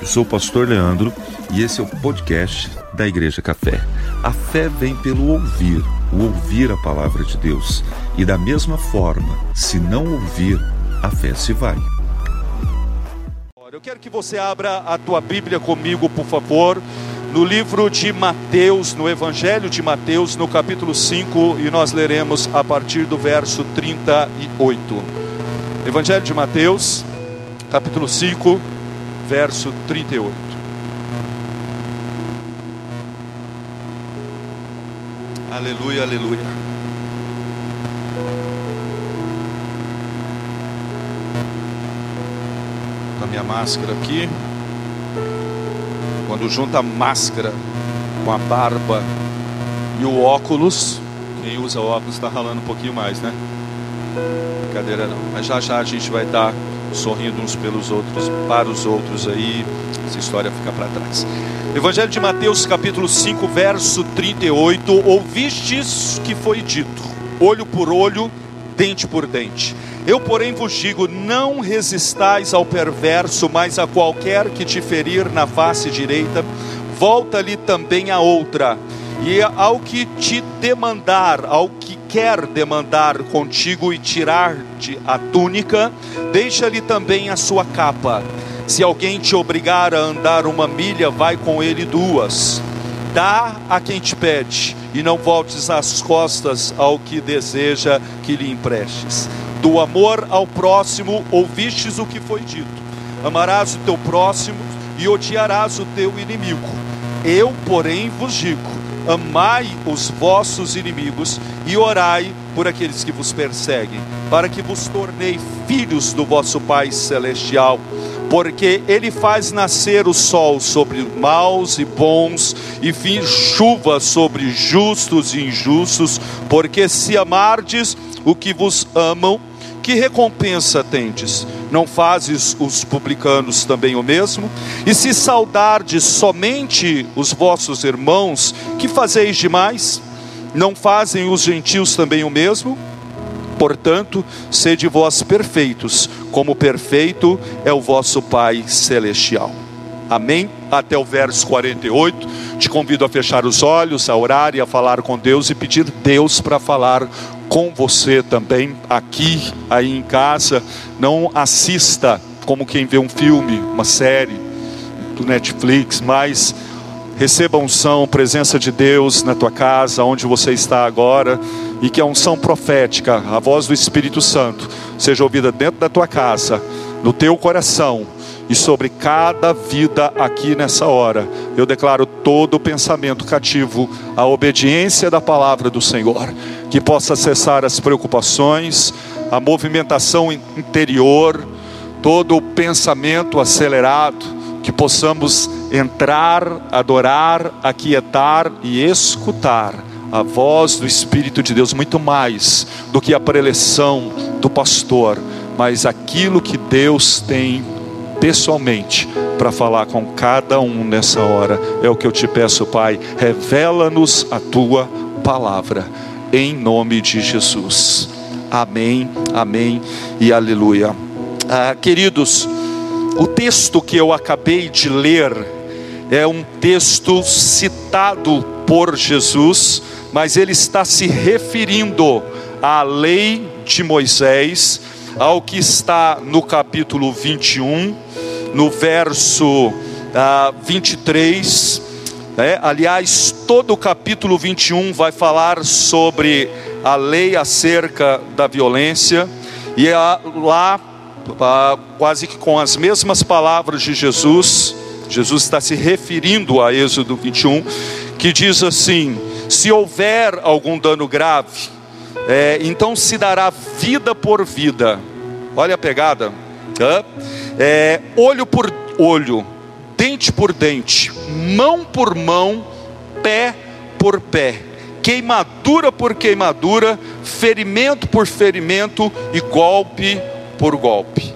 Eu sou o pastor Leandro e esse é o podcast da Igreja Café. A fé vem pelo ouvir, o ouvir a palavra de Deus. E da mesma forma, se não ouvir, a fé se vai. Eu quero que você abra a tua Bíblia comigo, por favor, no livro de Mateus, no Evangelho de Mateus, no capítulo 5, e nós leremos a partir do verso 38. Evangelho de Mateus, capítulo 5, verso 38. Aleluia, aleluia. A minha máscara aqui. Quando junta a máscara com a barba e o óculos, quem usa óculos está ralando um pouquinho mais, né? Brincadeira não. Mas já já a gente vai estar sorrindo uns pelos outros, para os outros aí. Essa história fica para trás. Evangelho de Mateus, capítulo 5, verso 38. Ouvistes que foi dito: olho por olho, dente por dente. Eu, porém, vos digo: não resistais ao perverso, mas a qualquer que te ferir na face direita, volta-lhe também a outra. E ao que te demandar, ao que quer demandar contigo e tirar-te a túnica, deixa-lhe também a sua capa. Se alguém te obrigar a andar uma milha, vai com ele duas. Dá a quem te pede, e não voltes as costas ao que deseja que lhe emprestes. Do amor ao próximo, ouvistes o que foi dito: amarás o teu próximo e odiarás o teu inimigo. Eu, porém, vos digo: amai os vossos inimigos e orai por aqueles que vos perseguem, para que vos tornei filhos do vosso Pai celestial, porque ele faz nascer o sol sobre maus e bons, e fim chuva sobre justos e injustos, porque se amardes o que vos amam, que recompensa tendes? Não fazes os publicanos também o mesmo? E se saudardes somente os vossos irmãos, que fazeis demais? Não fazem os gentios também o mesmo? Portanto, sede vós perfeitos, como perfeito é o vosso Pai celestial. Amém? Até o verso 48. Te convido a fechar os olhos, a orar e a falar com Deus e pedir Deus para falar com você também, aqui, aí em casa. Não assista como quem vê um filme, uma série do Netflix, mas receba a unção, presença de Deus na tua casa, onde você está agora, e que a unção profética, a voz do Espírito Santo, seja ouvida dentro da tua casa, no teu coração e sobre cada vida aqui nessa hora. Eu declaro todo pensamento cativo à obediência da palavra do Senhor, que possa cessar as preocupações, a movimentação interior, todo o pensamento acelerado, que possamos entrar, adorar, aquietar e escutar a voz do Espírito de Deus muito mais do que a preleção do pastor, mas aquilo que Deus tem pessoalmente para falar com cada um nessa hora. É o que eu te peço, Pai. Revela-nos a tua palavra, em nome de Jesus. Amém, amém e aleluia. Ah, queridos, o texto que eu acabei de ler é um texto citado por Jesus, mas ele está se referindo à lei de Moisés, ao que está no capítulo 21, no verso ah, 23. Né? Aliás, todo o capítulo 21 vai falar sobre a lei acerca da violência, e lá, ah, quase que com as mesmas palavras de Jesus, Jesus está se referindo a Êxodo 21, que diz assim: se houver algum dano grave, é, então se dará vida por vida. Olha a pegada. É, olho por olho, dente por dente, mão por mão, pé por pé, queimadura por queimadura, ferimento por ferimento e golpe por golpe.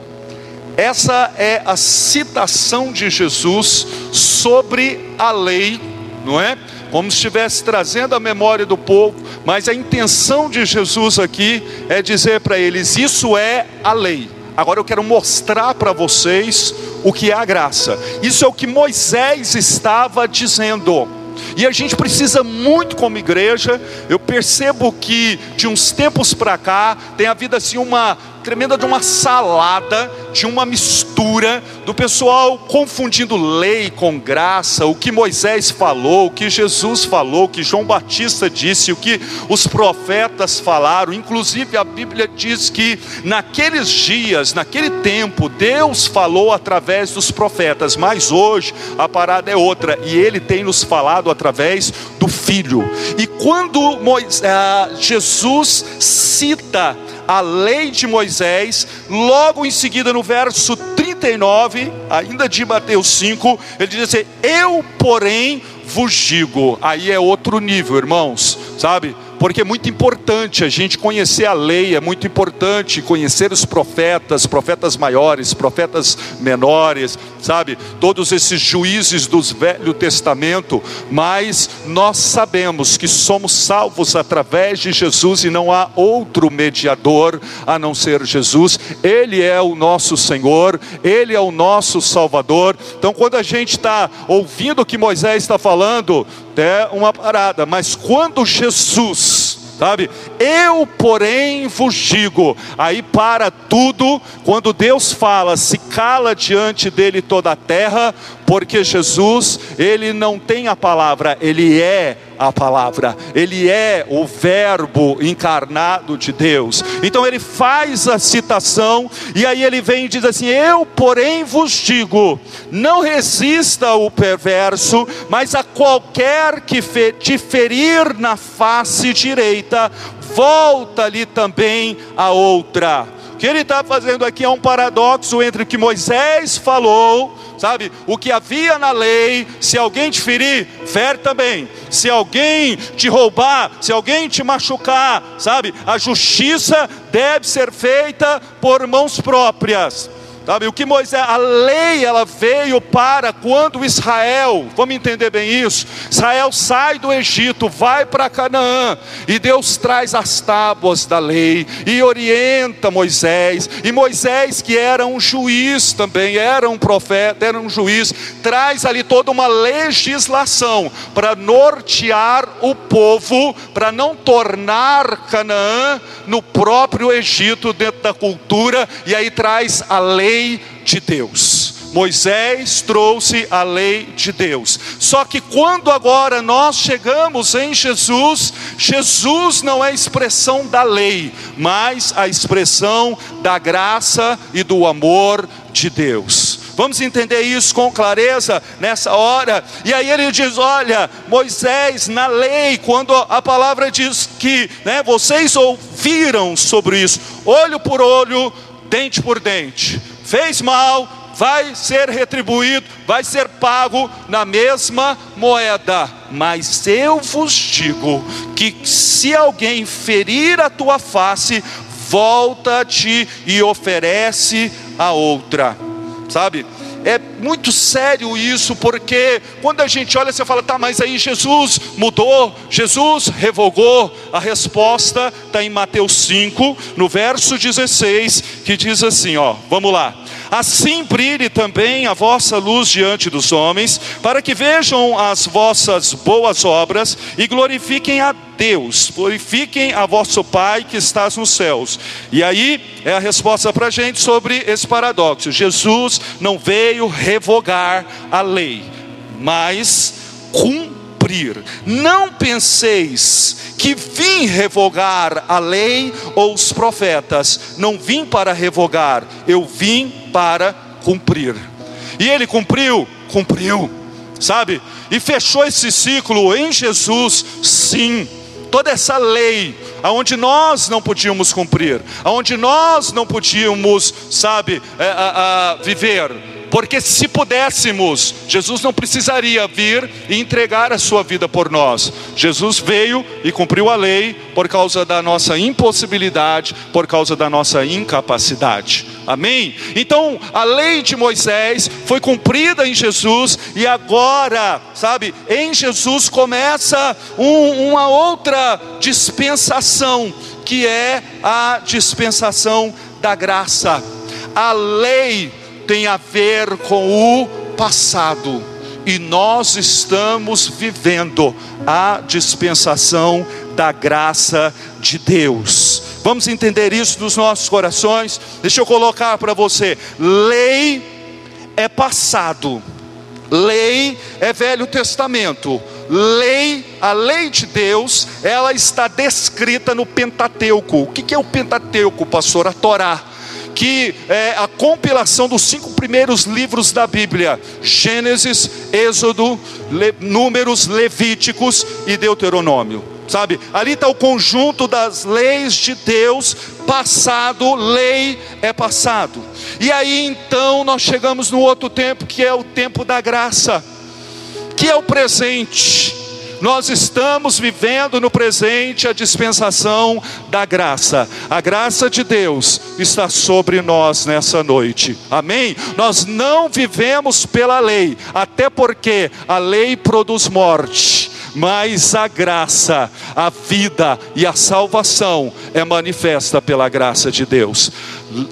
Essa é a citação de Jesus sobre a lei, não é? Como se estivesse trazendo a memória do povo, mas a intenção de Jesus aqui é dizer para eles: isso é a lei. agora eu quero mostrar para vocês o que é a graça. Isso é o que Moisés estava dizendo. E a gente precisa muito como igreja. Eu percebo que de uns tempos para cá tem havido assim uma tremenda de uma salada, de uma mistura do pessoal confundindo lei com graça, o que Moisés falou, o que Jesus falou, o que João Batista disse, o que os profetas falaram. Inclusive a Bíblia diz que naqueles dias, naquele tempo, Deus falou através dos profetas, mas hoje a parada é outra e ele tem nos falado através do Filho. E quando Moisés, ah, Jesus cita a lei de Moisés, logo em seguida no verso 39, ainda de Mateus 5, ele diz assim: Eu, porém, vos digo. Aí é outro nível, irmãos, sabe? Porque é muito importante a gente conhecer a lei, é muito importante conhecer os profetas, profetas maiores, profetas menores, sabe? Todos esses juízes do Velho Testamento, mas nós sabemos que somos salvos através de Jesus e não há outro mediador a não ser Jesus. Ele é o nosso Senhor, ele é o nosso Salvador. Então, quando a gente está ouvindo o que Moisés está falando, é uma parada, mas quando Jesus sabe? Eu, porém, vos digo, aí para tudo, quando Deus fala, se cala diante dele toda a terra, porque Jesus, ele não tem a palavra, ele é a palavra, ele é o Verbo encarnado de Deus. Então ele faz a citação e aí ele vem e diz assim: Eu, porém, vos digo, não resista o perverso, mas a qualquer que te ferir na face direita, volta-lhe também a outra. O que ele está fazendo aqui é um paradoxo entre o que Moisés falou sabe? O que havia na lei, se alguém te ferir, fere também. Se alguém te roubar, se alguém te machucar, sabe? A justiça deve ser feita por mãos próprias. Sabe, o que Moisés, a lei ela veio para quando Israel, vamos entender bem isso. Israel sai do Egito, vai para Canaã, e Deus traz as tábuas da lei e orienta Moisés. E Moisés, que era um juiz também, era um profeta, era um juiz, traz ali toda uma legislação para nortear o povo, para não tornar Canaã no próprio Egito dentro da cultura, e aí traz a lei lei de Deus. Moisés trouxe a lei de Deus. Só que quando agora nós chegamos em Jesus, Jesus não é expressão da lei, mas a expressão da graça e do amor de Deus. Vamos entender isso com clareza nessa hora. E aí ele diz: Olha, Moisés, na lei, quando a palavra diz que né, vocês ouviram sobre isso, olho por olho, dente por dente fez mal, vai ser retribuído, vai ser pago na mesma moeda. Mas eu vos digo que se alguém ferir a tua face, volta-te e oferece a outra. Sabe? É muito sério isso, porque quando a gente olha, você fala, tá, mas aí Jesus mudou, Jesus revogou. A resposta está em Mateus 5, no verso 16, que diz assim: ó, vamos lá. Assim brilhe também a vossa luz diante dos homens, para que vejam as vossas boas obras e glorifiquem a Deus, glorifiquem a vosso Pai que estás nos céus. E aí é a resposta para a gente sobre esse paradoxo: Jesus não veio revogar a lei, mas cumprir. Não penseis que vim revogar a lei ou os profetas, não vim para revogar, eu vim para cumprir. E ele cumpriu, cumpriu, sabe? E fechou esse ciclo em Jesus, sim. Toda essa lei, aonde nós não podíamos cumprir, aonde nós não podíamos, sabe, é, viver, porque se pudéssemos, Jesus não precisaria vir e entregar a sua vida por nós. Jesus veio e cumpriu a lei por causa da nossa impossibilidade, por causa da nossa incapacidade. Amém? Então, a lei de Moisés foi cumprida em Jesus e agora, sabe, em Jesus começa um, uma outra dispensação, que é a dispensação da graça a lei tem a ver com o passado e nós estamos vivendo a dispensação da graça de Deus. Vamos entender isso nos nossos corações? Deixa eu colocar para você: lei é passado, lei é Velho Testamento, lei, a lei de Deus, ela está descrita no Pentateuco. O que é o Pentateuco, pastor? A Torá que é a compilação dos cinco primeiros livros da Bíblia: Gênesis, Êxodo, Le, Números, Levíticos e Deuteronômio. Sabe, ali está o conjunto das leis de Deus, passado, lei é passado. E aí então nós chegamos no outro tempo, que é o tempo da graça, que é o presente nós estamos vivendo no presente a dispensação da graça. A graça de Deus está sobre nós nessa noite. Amém? Nós não vivemos pela lei, até porque a lei produz morte mas a graça, a vida e a salvação é manifesta pela graça de Deus.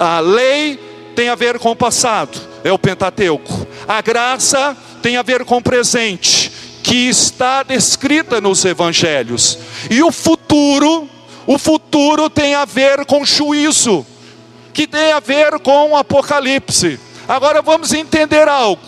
A lei tem a ver com o passado, é o Pentateuco. A graça tem a ver com o presente, que está descrita nos evangelhos. E o futuro, o futuro tem a ver com juízo, que tem a ver com o apocalipse. Agora vamos entender algo.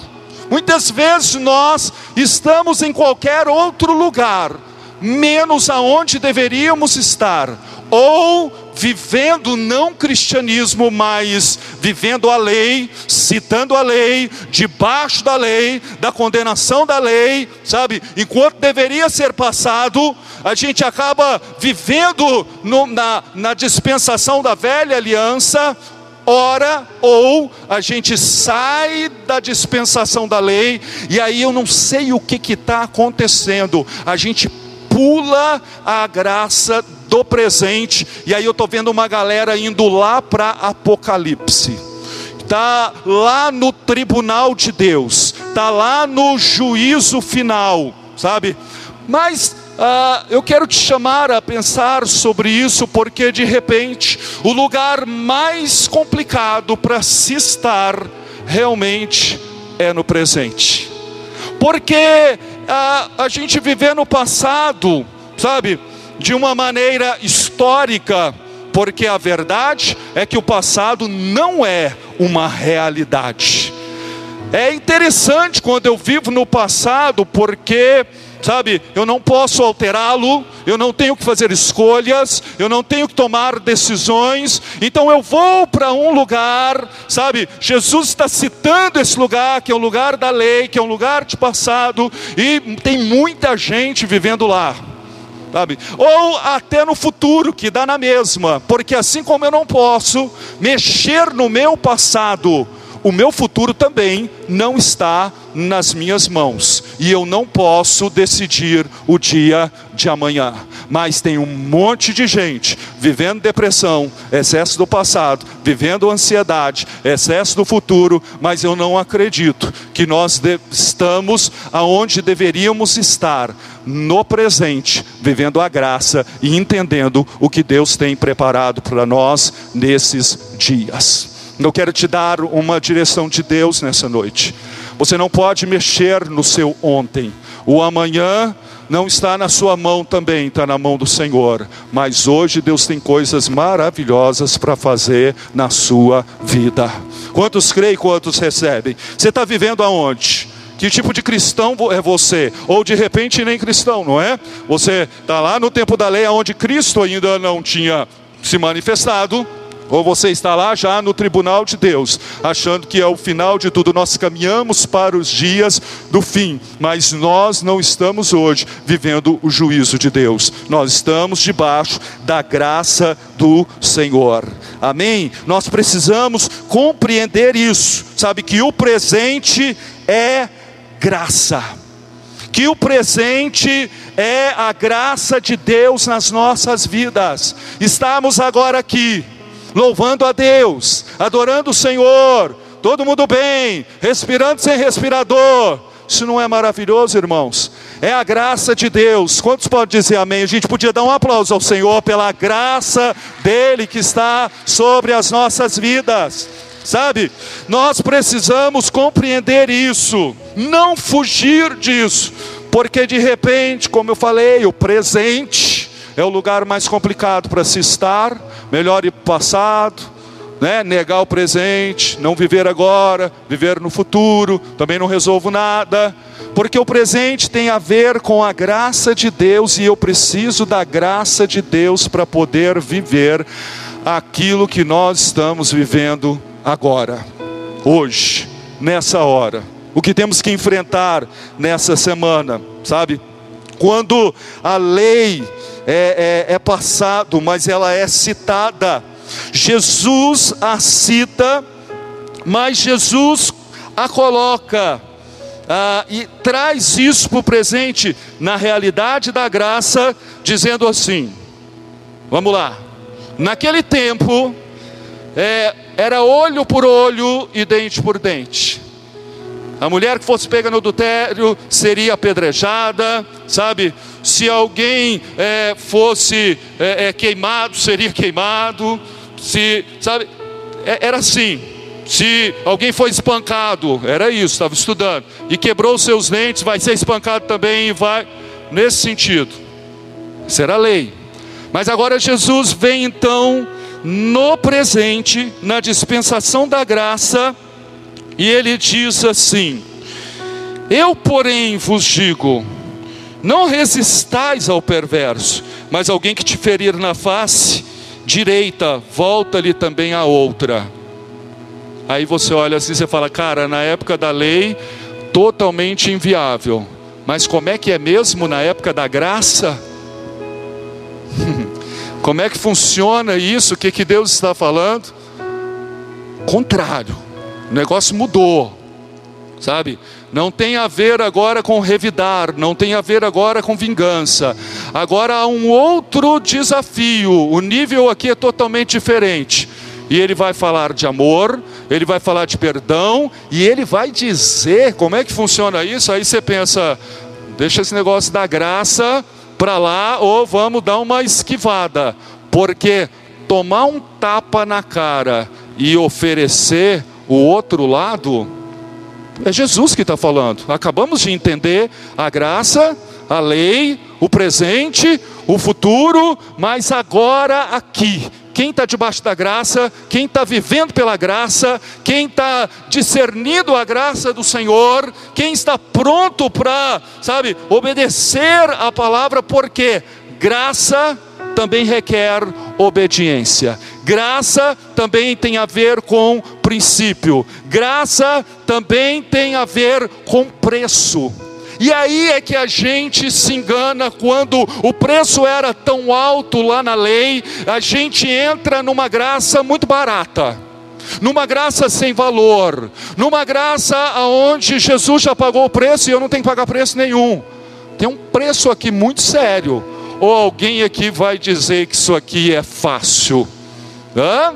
Muitas vezes nós estamos em qualquer outro lugar, menos aonde deveríamos estar, ou vivendo não cristianismo, mas vivendo a lei, citando a lei, debaixo da lei, da condenação da lei, sabe? Enquanto deveria ser passado, a gente acaba vivendo no, na, na dispensação da velha aliança, ora, ou a gente sai da dispensação da lei, e aí eu não sei o que está acontecendo, a gente pula a graça do presente, e aí eu estou vendo uma galera indo lá para Apocalipse, está lá no tribunal de Deus, está lá no juízo final, sabe? Mas ah, eu quero te chamar a pensar sobre isso, porque de repente o lugar mais complicado para se estar realmente é no presente, porque ah, a gente viver no passado, sabe? de uma maneira histórica, porque a verdade é que o passado não é uma realidade. É interessante quando eu vivo no passado, porque, sabe, eu não posso alterá-lo, eu não tenho que fazer escolhas, eu não tenho que tomar decisões, então eu vou para um lugar, sabe, Jesus está citando esse lugar, que é o lugar da lei, que é um lugar de passado, e tem muita gente vivendo lá sabe? Ou até no futuro, que dá na mesma, porque assim como eu não posso mexer no meu passado, o meu futuro também não está nas minhas mãos, e eu não posso decidir o dia de amanhã. Mas tem um monte de gente vivendo depressão, excesso do passado, vivendo ansiedade, excesso do futuro, mas eu não acredito que nós estamos aonde deveríamos estar, no presente, vivendo a graça e entendendo o que Deus tem preparado para nós nesses dias. Eu quero te dar uma direção de Deus nessa noite. Você não pode mexer no seu ontem. O amanhã não está na sua mão também, está na mão do Senhor. Mas hoje Deus tem coisas maravilhosas para fazer na sua vida. Quantos creem, quantos recebem? Você está vivendo aonde? Que tipo de cristão é você? Ou de repente nem cristão, não é? Você está lá no tempo da lei, onde Cristo ainda não tinha se manifestado ou você está lá já no tribunal de Deus, achando que é o final de tudo. Nós caminhamos para os dias do fim, mas nós não estamos hoje vivendo o juízo de Deus. Nós estamos debaixo da graça do Senhor. Amém? Nós precisamos compreender isso. Sabe que o presente é graça. Que o presente é a graça de Deus nas nossas vidas. Estamos agora aqui louvando a Deus, adorando o Senhor, todo mundo bem, respirando sem respirador. Isso não é maravilhoso, irmãos? É a graça de Deus. Quantos podem dizer amém? A gente podia dar um aplauso ao Senhor pela graça dele que está sobre as nossas vidas. sabe? Nós precisamos compreender isso, não fugir disso, porque de repente, como eu falei, o presente é o lugar mais complicado para se estar, melhor ir para o passado, né? negar o presente, não viver agora, viver no futuro, também não resolvo nada, porque o presente tem a ver com a graça de Deus e eu preciso da graça de Deus para poder viver aquilo que nós estamos vivendo agora, hoje, nessa hora. O que temos que enfrentar nessa semana, sabe? Quando a lei é, é, é passado, mas ela é citada. Jesus a cita, mas Jesus a coloca. Ah, e traz isso para o presente na realidade da graça, dizendo assim: vamos lá, naquele tempo é, era olho por olho e dente por dente. A mulher que fosse pega no adultério seria apedrejada, sabe? Se alguém é, fosse é, é queimado, seria queimado se, sabe, é, era assim. Se alguém foi espancado, era isso, estava estudando, e quebrou seus dentes, vai ser espancado também, e vai, nesse sentido. Será lei. Mas agora Jesus vem então no presente, na dispensação da graça, e ele diz assim: Eu, porém, vos digo, não resistais ao perverso, mas alguém que te ferir na face, direita, volta-lhe também a outra. Aí você olha assim e fala, cara, na época da lei, totalmente inviável. Mas como é que é mesmo na época da graça? como é que funciona isso? O que, que Deus está falando? Contrário, o negócio mudou, sabe? não tem a ver agora com revidar, não tem a ver agora com vingança. Agora há um outro desafio, o nível aqui é totalmente diferente. E ele vai falar de amor, ele vai falar de perdão, e ele vai dizer como é que funciona isso. Aí você pensa, deixa esse negócio da graça para lá, ou vamos dar uma esquivada, porque tomar um tapa na cara e oferecer o outro lado é Jesus que está falando. Acabamos de entender a graça, a lei, o presente, o futuro, mas agora aqui. Quem está debaixo da graça, quem está vivendo pela graça, quem está discernindo a graça do Senhor, quem está pronto para, sabe, obedecer a palavra, porque graça também requer obediência. Graça também tem a ver com princípio. Graça também tem a ver com preço. E aí é que a gente se engana quando o preço era tão alto lá na lei, a gente entra numa graça muito barata. Numa graça sem valor, numa graça aonde Jesus já pagou o preço e eu não tenho que pagar preço nenhum. Tem um preço aqui muito sério. Ou alguém aqui vai dizer que isso aqui é fácil? Hã?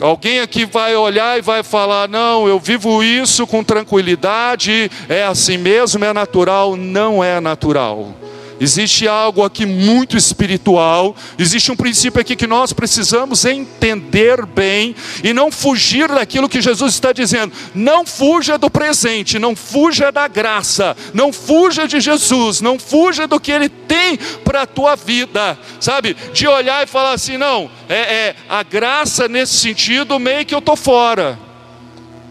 Alguém aqui vai olhar e vai falar: não, eu vivo isso com tranquilidade, é assim mesmo, é natural. Não é natural. Existe algo aqui muito espiritual, existe um princípio aqui que nós precisamos entender bem e não fugir daquilo que Jesus está dizendo. Não fuja do presente, não fuja da graça, não fuja de Jesus, não fuja do que Ele tem para a tua vida, sabe? De olhar e falar assim: não, é, é a graça nesse sentido, meio que eu estou fora,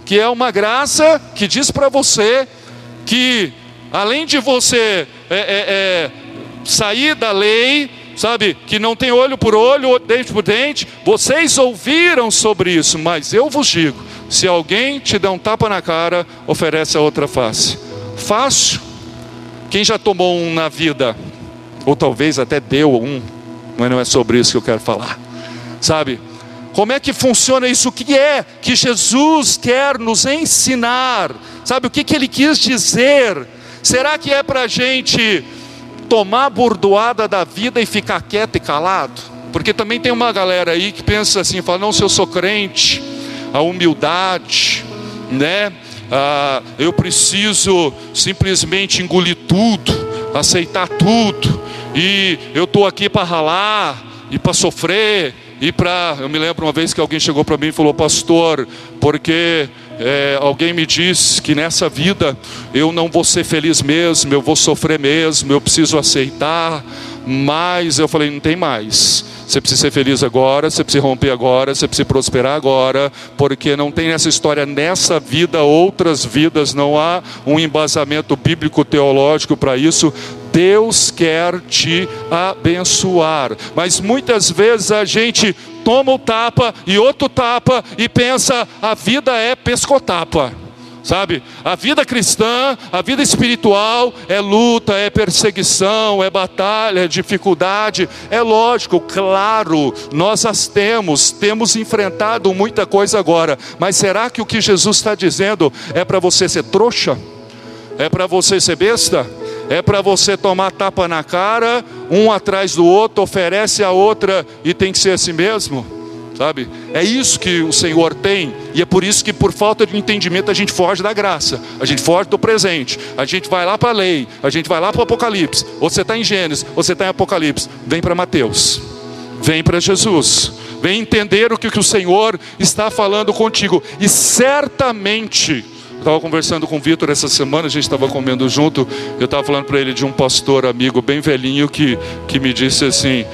que é uma graça que diz para você que além de você é, é, é, sair da lei, sabe, que não tem olho por olho, dente por dente, vocês ouviram sobre isso, mas eu vos digo: se alguém te der um tapa na cara, oferece a outra face. Fácil. Quem já tomou um na vida, ou talvez até deu um, mas não é sobre isso que eu quero falar, sabe? Como é que funciona isso? O que é que Jesus quer nos ensinar? Sabe o que, que ele quis dizer? Será que é para a gente tomar a bordoada da vida e ficar quieto e calado? Porque também tem uma galera aí que pensa assim, fala, não, se eu sou crente, a humildade, né? Ah, eu preciso simplesmente engolir tudo, aceitar tudo, e eu estou aqui para ralar e para sofrer, ir para. Eu me lembro uma vez que alguém chegou para mim e falou, pastor, porque é, alguém me disse que nessa vida eu não vou ser feliz mesmo, eu vou sofrer mesmo, eu preciso aceitar, mas eu falei, não tem mais. Você precisa ser feliz agora, você precisa romper agora, você precisa prosperar agora, porque não tem nessa história, nessa vida, outras vidas, não há um embasamento bíblico teológico para isso. Deus quer te abençoar, mas muitas vezes a gente toma o tapa e outro tapa e pensa a vida é pescotapa. Sabe? A vida cristã, a vida espiritual é luta, é perseguição, é batalha, é dificuldade. É lógico, claro, nós as temos, temos enfrentado muita coisa agora. Mas será que o que Jesus está dizendo é para você ser trouxa? É para você ser besta? É para você tomar tapa na cara, um atrás do outro, oferece a outra e tem que ser assim mesmo? sabe? É isso que o Senhor tem, e é por isso que, por falta de entendimento, a gente foge da graça, a gente foge do presente, a gente vai lá para a lei, a gente vai lá para o Apocalipse. Ou você está em Gênesis, ou você está em Apocalipse. Vem para Mateus, vem para Jesus, vem entender o que, que o Senhor está falando contigo, e certamente. Eu estava conversando com o Vitor essa semana, a gente estava comendo junto. Eu estava falando para ele de um pastor amigo bem velhinho que, que me disse assim: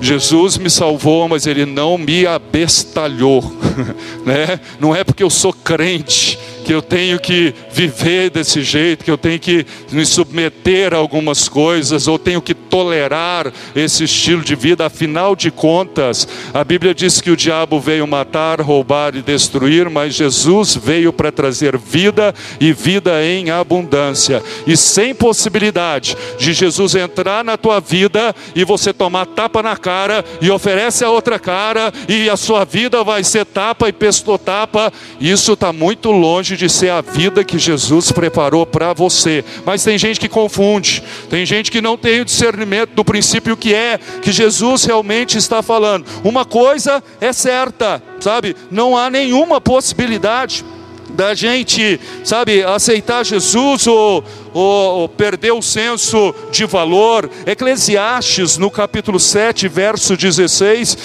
Jesus me salvou, mas ele não me abestalhou, né? Não é porque eu sou crente que eu tenho que viver desse jeito, que eu tenho que me submeter a algumas coisas, ou tenho que tolerar esse estilo de vida. Afinal de contas, a Bíblia diz que o diabo veio matar, roubar e destruir, mas Jesus veio para trazer vida e vida em abundância. E sem possibilidade de Jesus entrar na tua vida e você tomar tapa na cara e oferece a outra cara, e a sua vida vai ser tapa e pestotapa, isso está muito longe de ser a vida que Jesus preparou para você. Mas tem gente que confunde, tem gente que não tem o discernimento do princípio que é que Jesus realmente está falando. Uma coisa é certa, sabe? Não há nenhuma possibilidade da gente, sabe, aceitar Jesus ou, ou, ou, perder o senso de valor. Eclesiastes, no capítulo 7, verso 16,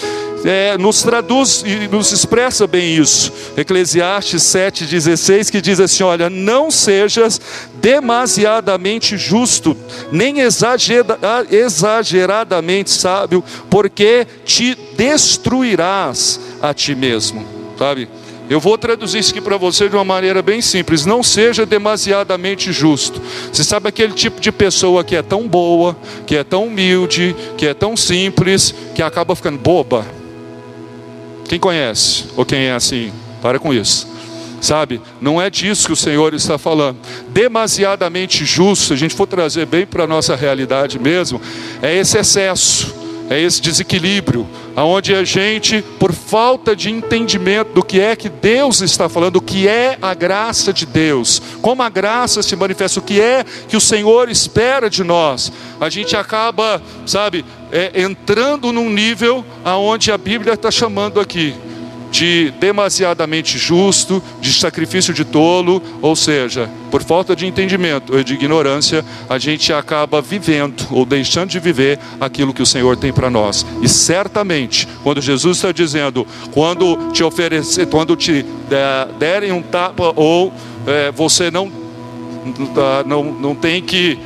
é, nos traduz e nos expressa bem isso. Eclesiastes 7,16 que diz assim: Olha, não sejas demasiadamente justo, nem exageradamente sábio, porque te destruirás a ti mesmo. Sabe? Eu vou traduzir isso aqui para você de uma maneira bem simples. Não seja demasiadamente justo. Você sabe aquele tipo de pessoa que é tão boa, que é tão humilde, que é tão simples, que acaba ficando boba quem conhece? Ou quem é assim? Para com isso. Sabe? Não é disso que o Senhor está falando. Demasiadamente justo, se a gente for trazer bem para a nossa realidade mesmo, é esse excesso é esse desequilíbrio, aonde a gente, por falta de entendimento do que é que Deus está falando, o que é a graça de Deus, como a graça se manifesta, o que é que o Senhor espera de nós, a gente acaba, sabe, é, entrando num nível aonde a Bíblia está chamando aqui de demasiadamente justo, de sacrifício de tolo, ou seja, por falta de entendimento ou de ignorância, a gente acaba vivendo ou deixando de viver aquilo que o Senhor tem para nós. E certamente, quando Jesus está dizendo, quando te oferecer, quando te derem um tapa ou é, você não, não, não tem que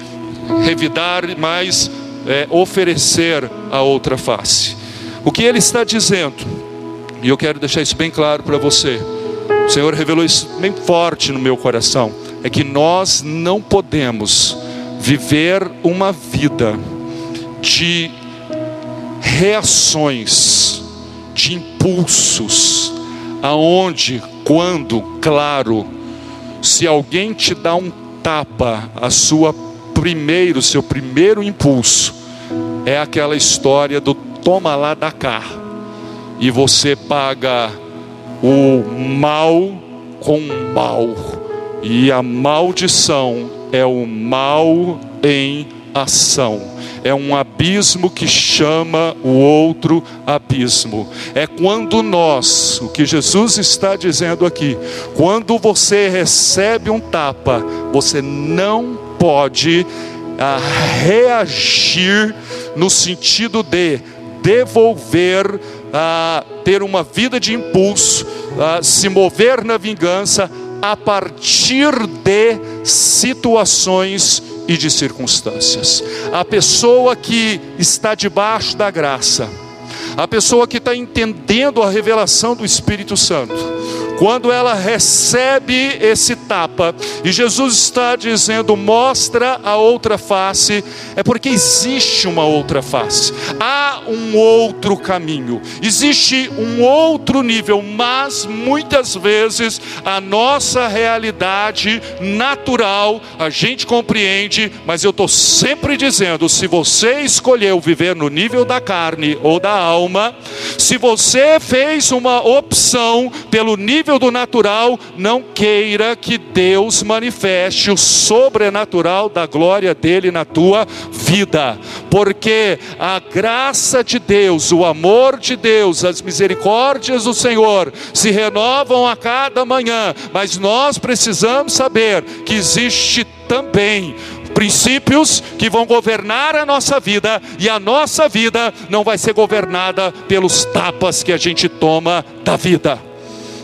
revidar, mas é, oferecer a outra face. O que ele está dizendo? E eu quero deixar isso bem claro para você. O Senhor revelou isso bem forte no meu coração. É que nós não podemos viver uma vida de reações, de impulsos, aonde, quando, claro, se alguém te dá um tapa, a sua primeiro, seu primeiro impulso é aquela história do toma lá da cá e você paga o mal com mal, e a maldição é o mal em ação. É um abismo que chama o outro abismo. É quando nós, o que Jesus está dizendo aqui, quando você recebe um tapa, você não pode ah, reagir no sentido de devolver, ah, ter uma vida de impulso, ah, se mover na vingança a partir de situações e de circunstâncias. A pessoa que está debaixo da graça, a pessoa que está entendendo a revelação do Espírito Santo, quando ela recebe esse tapa, e Jesus está dizendo: mostra a outra face, é porque existe uma outra face, há um outro caminho, existe um outro nível, mas muitas vezes a nossa realidade natural a gente compreende, mas eu estou sempre dizendo: se você escolheu viver no nível da carne ou da alma, se você fez uma opção pelo nível nível do natural, não queira que Deus manifeste o sobrenatural da glória dele na tua vida, porque a graça de Deus, o amor de Deus, as misericórdias do Senhor se renovam a cada manhã, mas nós precisamos saber que existe também princípios que vão governar a nossa vida, e a nossa vida não vai ser governada pelos tapas que a gente toma da vida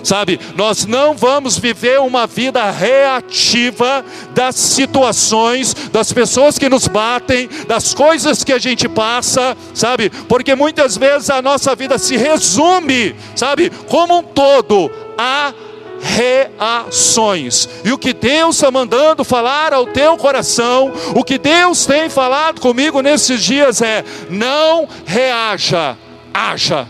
sabe? Nós não vamos viver uma vida reativa das situações, das pessoas que nos batem, das coisas que a gente passa, sabe? Porque muitas vezes a nossa vida se resume, sabe, como um todo a reações. E o que Deus está mandando falar ao teu coração, o que Deus tem falado comigo nesses dias é: não reaja, haja.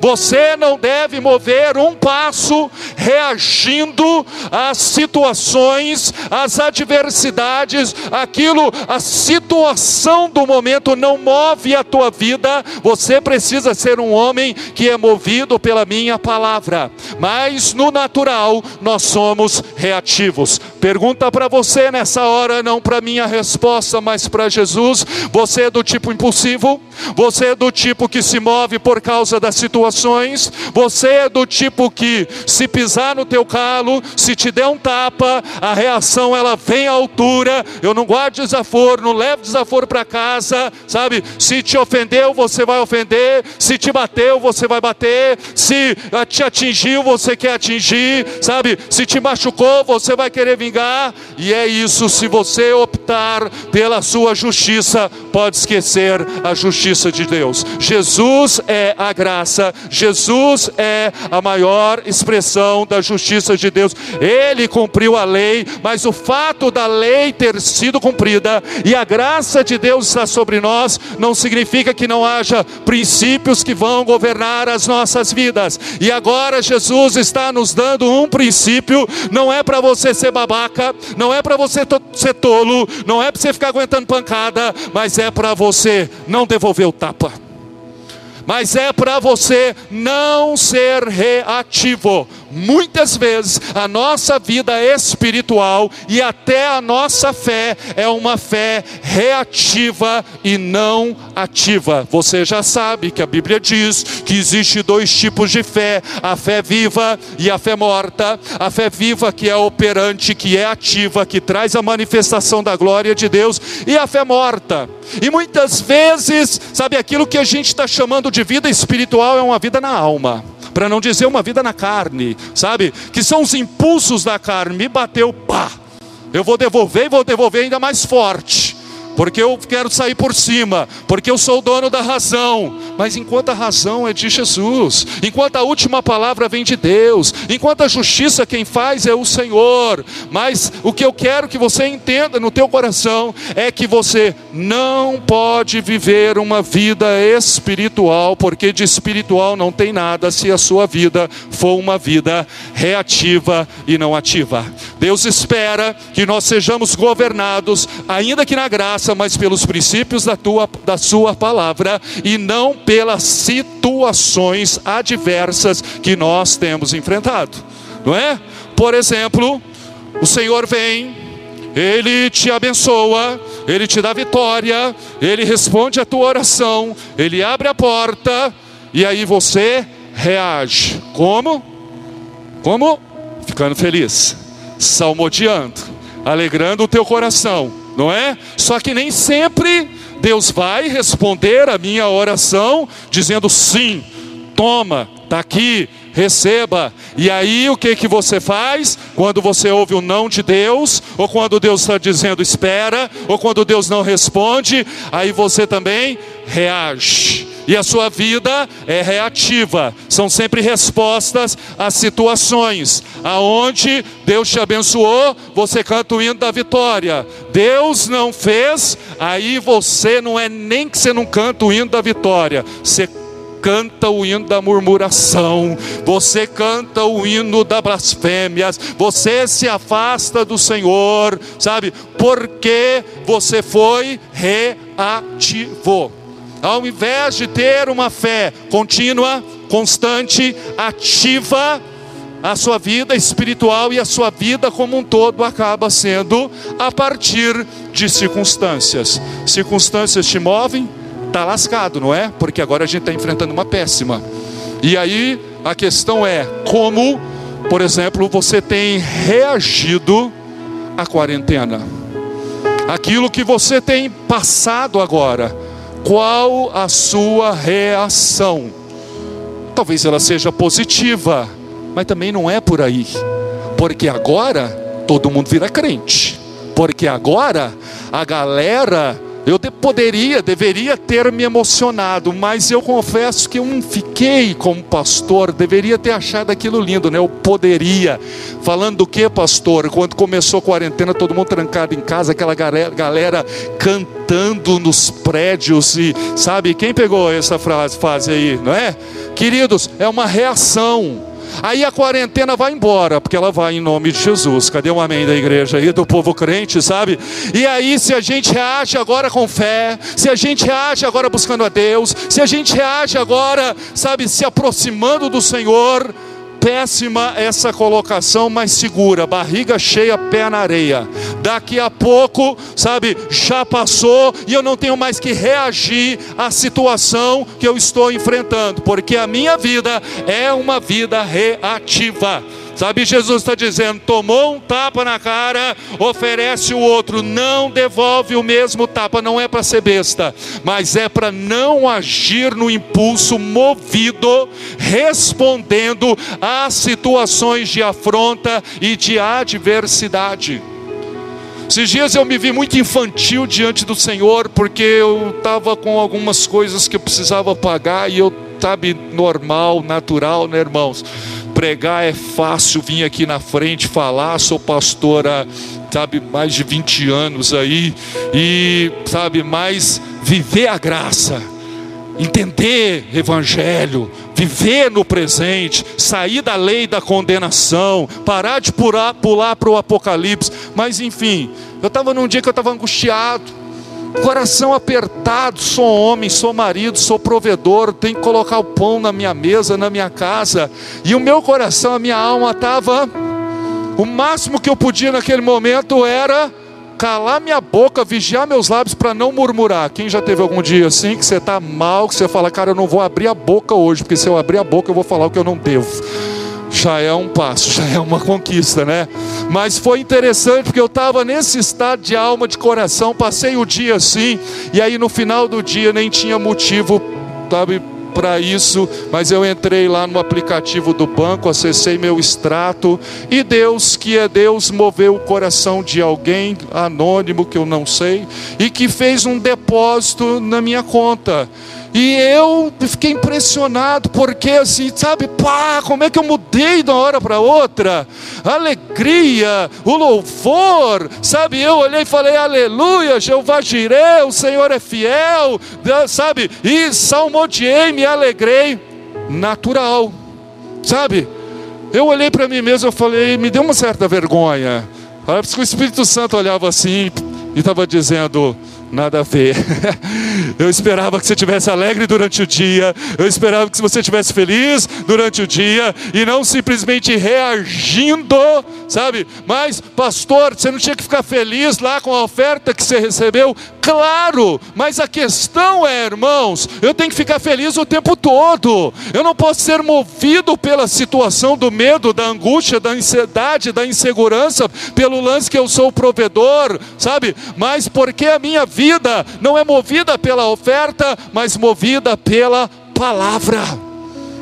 Você não deve mover um passo reagindo às situações, às adversidades, aquilo, a situação do momento não move a tua vida. Você precisa ser um homem que é movido pela minha palavra. Mas no natural nós somos reativos. Pergunta para você nessa hora, não para minha resposta, mas para Jesus. Você é do tipo impulsivo? Você é do tipo que se move por causa da situação? situações, você é do tipo que se pisar no teu calo, se te der um tapa, a reação ela vem à altura. Eu não guardo desaforo, não levo desaforo para casa, sabe? Se te ofendeu, você vai ofender. Se te bateu, você vai bater. Se te atingiu, você quer atingir, sabe? Se te machucou, você vai querer vingar. E é isso, se você optar pela sua justiça, pode esquecer a justiça de Deus. Jesus é a graça, Jesus é a maior expressão da justiça de Deus. Ele cumpriu a lei, mas o fato da lei ter sido cumprida e a graça de Deus está sobre nós, não significa que não haja princípios que vão governar as nossas vidas. E agora Jesus está nos dando um princípio, não é para você ser babaca, não é para você ser tolo, não é para você ficar aguentando pancada, mas é para você não devolver o tapa mas é para você não ser reativo. Muitas vezes a nossa vida espiritual e até a nossa fé é uma fé reativa e não ativa. Você já sabe que a Bíblia diz que existe dois tipos de fé: a fé viva e a fé morta. A fé viva que é operante, que é ativa, que traz a manifestação da glória de Deus, e a fé morta. E muitas vezes, sabe, aquilo que a gente está chamando de vida espiritual é uma vida na alma para não dizer uma vida na carne, sabe? Que são os impulsos da carne. Me bateu, pá. Eu vou devolver e vou devolver ainda mais forte porque eu quero sair por cima, porque eu sou o dono da razão. Mas enquanto a razão é de Jesus, enquanto a última palavra vem de Deus, enquanto a justiça quem faz é o Senhor. Mas o que eu quero que você entenda no teu coração é que você não pode viver uma vida espiritual, porque de espiritual não tem nada se a sua vida for uma vida reativa e não ativa. Deus espera que nós sejamos governados, ainda que na graça mas pelos princípios da, tua, da Sua palavra e não pelas situações adversas que nós temos enfrentado, não é? Por exemplo, o Senhor vem, Ele te abençoa, Ele te dá vitória, Ele responde a tua oração, Ele abre a porta e aí você reage. Como? Como? Ficando feliz, salmodiando, alegrando o teu coração não é? Só que nem sempre Deus vai responder a minha oração dizendo sim, toma, está aqui, receba. E aí o que que você faz? Quando você ouve o não de Deus, ou quando Deus está dizendo espera, ou quando Deus não responde, aí você também reage. E a sua vida é reativa, são sempre respostas às situações. Aonde Deus te abençoou, você canta o hino da vitória. Deus não fez, aí você não é nem que você não canta o hino da vitória, você canta o hino da murmuração, você canta o hino da blasfêmia, você se afasta do Senhor, sabe? Porque você foi reativo. Ao invés de ter uma fé contínua, constante, ativa, a sua vida espiritual e a sua vida como um todo acaba sendo a partir de circunstâncias. Circunstâncias te movem, tá lascado, não é? Porque agora a gente está enfrentando uma péssima. E aí a questão é como, por exemplo, você tem reagido à quarentena. Aquilo que você tem passado agora qual a sua reação? Talvez ela seja positiva, mas também não é por aí, porque agora todo mundo vira crente, porque agora a galera eu poderia, deveria ter me emocionado, mas eu confesso que eu não fiquei como pastor, deveria ter achado aquilo lindo, né? Eu poderia. Falando do que, pastor? Quando começou a quarentena, todo mundo trancado em casa, aquela galera, galera cantando nos prédios e sabe quem pegou essa frase, fase aí, não é? Queridos, é uma reação Aí a quarentena vai embora, porque ela vai em nome de Jesus. Cadê o amém da igreja aí, do povo crente, sabe? E aí, se a gente reage agora com fé, se a gente reage agora buscando a Deus, se a gente reage agora, sabe, se aproximando do Senhor, péssima essa colocação, mas segura, barriga cheia, pé na areia. Daqui a pouco, sabe, já passou e eu não tenho mais que reagir à situação que eu estou enfrentando, porque a minha vida é uma vida reativa. Sabe, Jesus está dizendo: tomou um tapa na cara, oferece o outro, não devolve o mesmo tapa, não é para ser besta, mas é para não agir no impulso movido, respondendo às situações de afronta e de adversidade. Esses dias eu me vi muito infantil diante do Senhor, porque eu estava com algumas coisas que eu precisava pagar e eu, sabe, normal, natural, né, irmãos? Pregar é fácil, vim aqui na frente falar, sou pastora, sabe, mais de 20 anos aí, e sabe, mais viver a graça, entender evangelho, viver no presente, sair da lei da condenação, parar de pular para o apocalipse, mas enfim, eu estava num dia que eu estava angustiado, coração apertado, sou homem, sou marido, sou provedor, tenho que colocar o pão na minha mesa, na minha casa, e o meu coração, a minha alma estava, o máximo que eu podia naquele momento era calar minha boca, vigiar meus lábios para não murmurar. Quem já teve algum dia assim que você está mal, que você fala, cara, eu não vou abrir a boca hoje, porque se eu abrir a boca eu vou falar o que eu não devo já é um passo, já é uma conquista, né? Mas foi interessante porque eu estava nesse estado de alma, de coração, passei o dia assim, e aí no final do dia nem tinha motivo, sabe, para isso, mas eu entrei lá no aplicativo do banco, acessei meu extrato, e Deus, que é Deus, moveu o coração de alguém anônimo que eu não sei, e que fez um depósito na minha conta. E eu fiquei impressionado, porque assim, sabe, pá, como é que eu mudei de uma hora para outra? A alegria, o louvor, sabe? Eu olhei e falei, aleluia, Jeová Jireh, o Senhor é fiel, sabe? E salmodiei, me alegrei, natural, sabe? Eu olhei para mim mesmo, eu falei, me deu uma certa vergonha. Parece que o Espírito Santo olhava assim e estava dizendo, Nada a ver. Eu esperava que você tivesse alegre durante o dia. Eu esperava que você tivesse feliz durante o dia e não simplesmente reagindo, sabe? Mas, pastor, você não tinha que ficar feliz lá com a oferta que você recebeu? Claro, mas a questão é, irmãos, eu tenho que ficar feliz o tempo todo. Eu não posso ser movido pela situação do medo, da angústia, da ansiedade, da insegurança, pelo lance que eu sou o provedor, sabe? Mas porque a minha vida não é movida pela oferta, mas movida pela palavra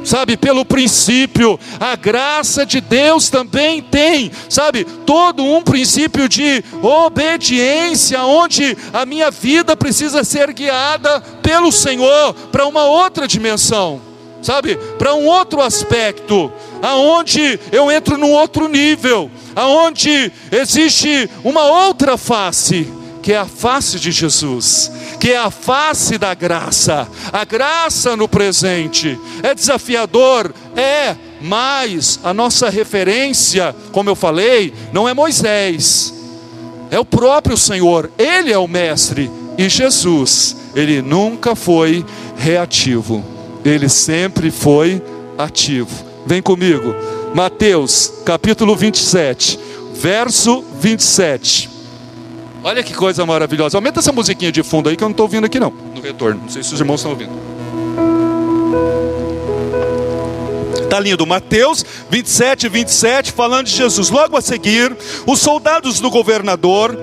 sabe, pelo princípio. A graça de Deus também tem, sabe, todo um princípio de obediência, onde a minha vida precisa ser guiada pelo Senhor para uma outra dimensão, sabe, para um outro aspecto, aonde eu entro num outro nível, aonde existe uma outra face que é a face de Jesus, que é a face da graça, a graça no presente. É desafiador? É, mas a nossa referência, como eu falei, não é Moisés, é o próprio Senhor, Ele é o Mestre, e Jesus, Ele nunca foi reativo, Ele sempre foi ativo. Vem comigo, Mateus capítulo 27, verso 27. Olha que coisa maravilhosa. Aumenta essa musiquinha de fundo aí que eu não estou ouvindo aqui não, no retorno. Não sei se os irmãos estão ouvindo. Está lindo, Mateus 27, 27, falando de Jesus. Logo a seguir, os soldados do governador,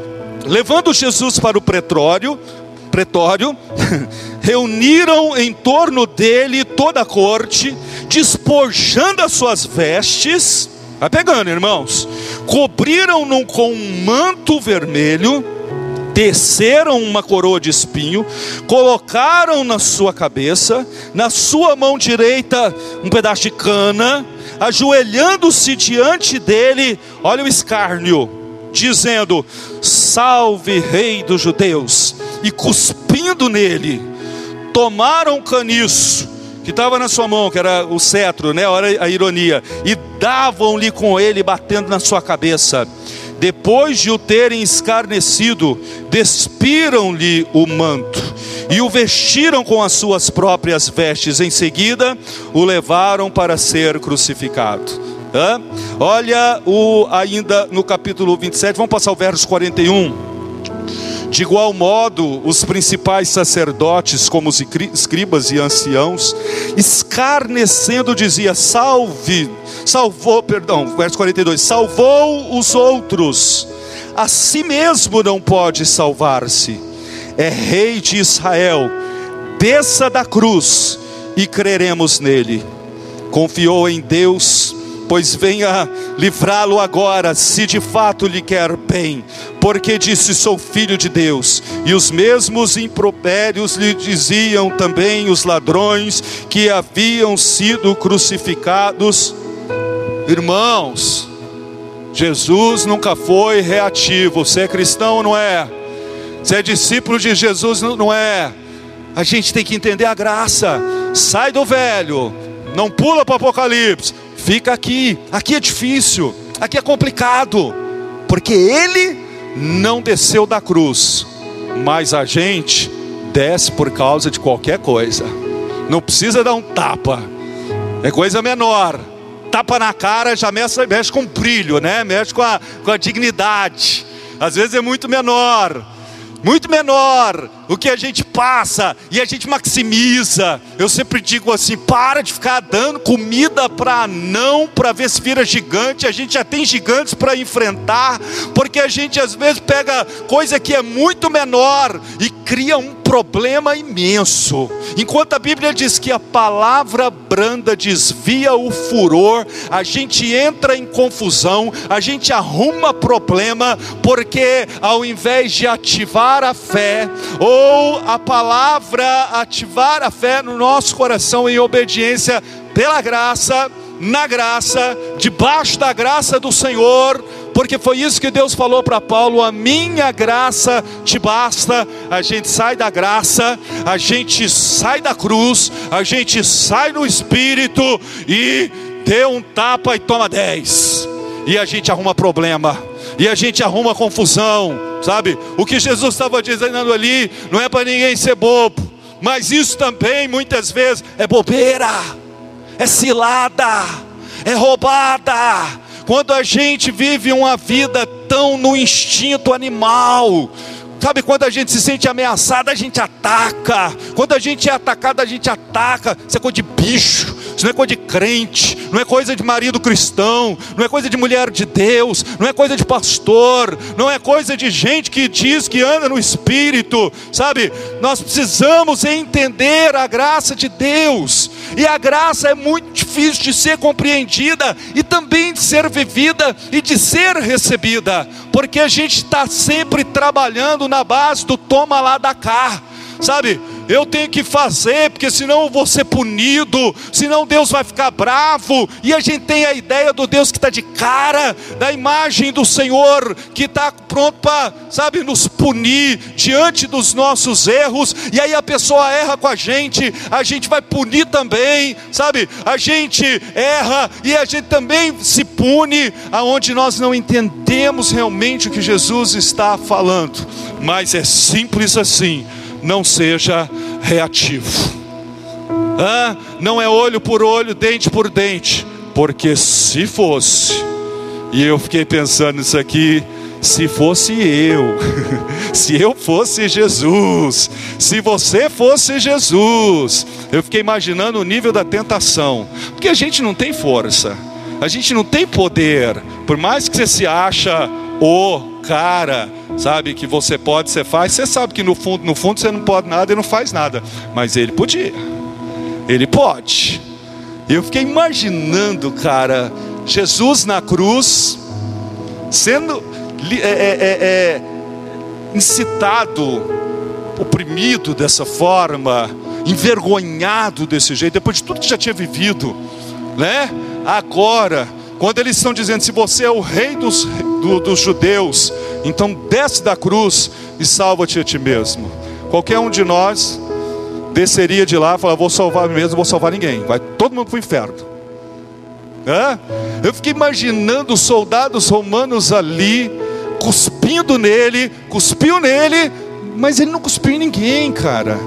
levando Jesus para o pretório, pretório, reuniram em torno dele toda a corte, despojando as suas vestes, Vai pegando, irmãos. Cobriram-no com um manto vermelho, desceram uma coroa de espinho, colocaram na sua cabeça, na sua mão direita um pedaço de cana, ajoelhando-se diante dele, olha o escárnio, dizendo: Salve, Rei dos Judeus, e cuspindo nele, tomaram caniço que estava na sua mão, que era o cetro, né? Olha a ironia. E davam-lhe com ele, batendo na sua cabeça. Depois de o terem escarnecido, despiram-lhe o manto e o vestiram com as suas próprias vestes. Em seguida, o levaram para ser crucificado. Hã? Olha o ainda no capítulo 27, vamos passar o verso 41. De igual modo, os principais sacerdotes, como os escribas e anciãos, escarnecendo, dizia: Salve, salvou, perdão, verso 42, salvou os outros, a si mesmo não pode salvar-se. É rei de Israel, desça da cruz e creremos nele. Confiou em Deus pois venha livrá-lo agora, se de fato lhe quer bem, porque disse: Sou filho de Deus. E os mesmos impropérios lhe diziam também os ladrões que haviam sido crucificados. Irmãos, Jesus nunca foi reativo. Você é cristão ou não é? Você é discípulo de Jesus, não é? A gente tem que entender a graça. Sai do velho, não pula para o Apocalipse fica aqui. Aqui é difícil, aqui é complicado, porque ele não desceu da cruz, mas a gente desce por causa de qualquer coisa. Não precisa dar um tapa, é coisa menor. Tapa na cara já mexe, mexe com brilho, né? Mexe com a, com a dignidade. Às vezes é muito menor muito menor o que a gente passa e a gente maximiza. Eu sempre digo assim: para de ficar dando comida para não, para ver se vira gigante. A gente já tem gigantes para enfrentar, porque a gente às vezes pega coisa que é muito menor e cria um problema imenso. Enquanto a Bíblia diz que a palavra branda desvia o furor, a gente entra em confusão, a gente arruma problema, porque ao invés de ativar a fé, ou a palavra ativar a fé no nosso coração em obediência pela graça, na graça, debaixo da graça do Senhor, porque foi isso que Deus falou para Paulo: a minha graça te basta. A gente sai da graça, a gente sai da cruz, a gente sai no espírito e dê um tapa e toma dez, e a gente arruma problema, e a gente arruma confusão, sabe? O que Jesus estava dizendo ali não é para ninguém ser bobo, mas isso também muitas vezes é bobeira, é cilada, é roubada quando a gente vive uma vida tão no instinto animal, Sabe, quando a gente se sente ameaçado, a gente ataca. Quando a gente é atacado, a gente ataca. Isso é coisa de bicho, isso não é coisa de crente, não é coisa de marido cristão, não é coisa de mulher de Deus, não é coisa de pastor, não é coisa de gente que diz que anda no espírito, sabe? Nós precisamos entender a graça de Deus. E a graça é muito difícil de ser compreendida e também de ser vivida e de ser recebida, porque a gente está sempre trabalhando na base do toma lá da cá, sabe? Eu tenho que fazer, porque senão eu vou ser punido, senão Deus vai ficar bravo. E a gente tem a ideia do Deus que está de cara, da imagem do Senhor que está pronto para, sabe, nos punir diante dos nossos erros. E aí a pessoa erra com a gente, a gente vai punir também, sabe? A gente erra e a gente também se pune, aonde nós não entendemos realmente o que Jesus está falando. Mas é simples assim não seja reativo. Ah, não é olho por olho, dente por dente, porque se fosse, e eu fiquei pensando nisso aqui, se fosse eu, se eu fosse Jesus, se você fosse Jesus, eu fiquei imaginando o nível da tentação, porque a gente não tem força, a gente não tem poder, por mais que você se acha o cara, sabe, que você pode, você faz. Você sabe que no fundo, no fundo você não pode nada e não faz nada, mas ele podia. Ele pode. Eu fiquei imaginando, cara, Jesus na cruz, sendo é, é, é, é, incitado, oprimido dessa forma, envergonhado desse jeito, depois de tudo que já tinha vivido, né? Agora quando eles estão dizendo: se você é o rei dos, do, dos judeus, então desce da cruz e salva-te a ti mesmo. Qualquer um de nós desceria de lá e falaria: vou salvar mim mesmo, vou salvar ninguém. Vai todo mundo para o inferno. Hã? Eu fiquei imaginando os soldados romanos ali, cuspindo nele, cuspiu nele, mas ele não cuspiu em ninguém, cara.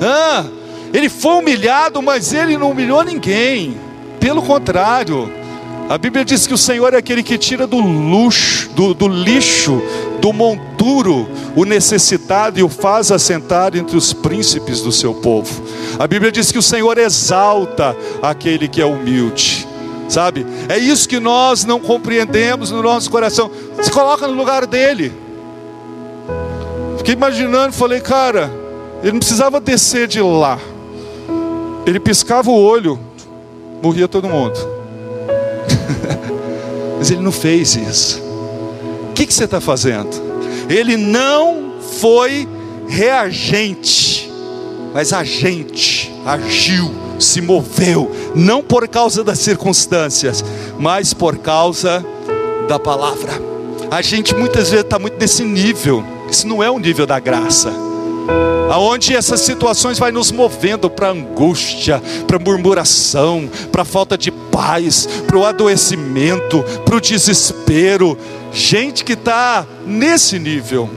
Hã? Ele foi humilhado, mas ele não humilhou ninguém. Pelo contrário, a Bíblia diz que o Senhor é aquele que tira do luxo, do, do lixo, do monturo, o necessitado e o faz assentar entre os príncipes do seu povo. A Bíblia diz que o Senhor exalta aquele que é humilde. Sabe? É isso que nós não compreendemos no nosso coração. Se coloca no lugar dele. Fiquei imaginando, falei, cara, ele não precisava descer de lá. Ele piscava o olho, morria todo mundo. Mas ele não fez isso. O que, que você está fazendo? Ele não foi reagente, mas agente, agiu, se moveu, não por causa das circunstâncias, mas por causa da palavra. A gente muitas vezes está muito nesse nível, isso não é o nível da graça aonde essas situações vai nos movendo para angústia, para murmuração, para falta de paz, para o adoecimento, para o desespero. Gente que está nesse nível.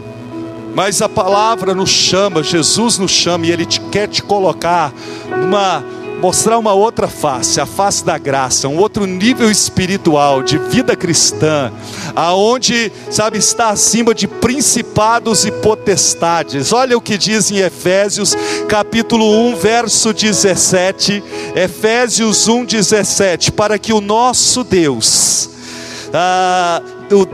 Mas a palavra nos chama, Jesus nos chama e Ele te, quer te colocar numa mostrar uma outra face, a face da graça, um outro nível espiritual de vida cristã, aonde, sabe, está acima de principados e potestades. Olha o que diz em Efésios, capítulo 1, verso 17. Efésios 1, 17. Para que o nosso Deus, ah,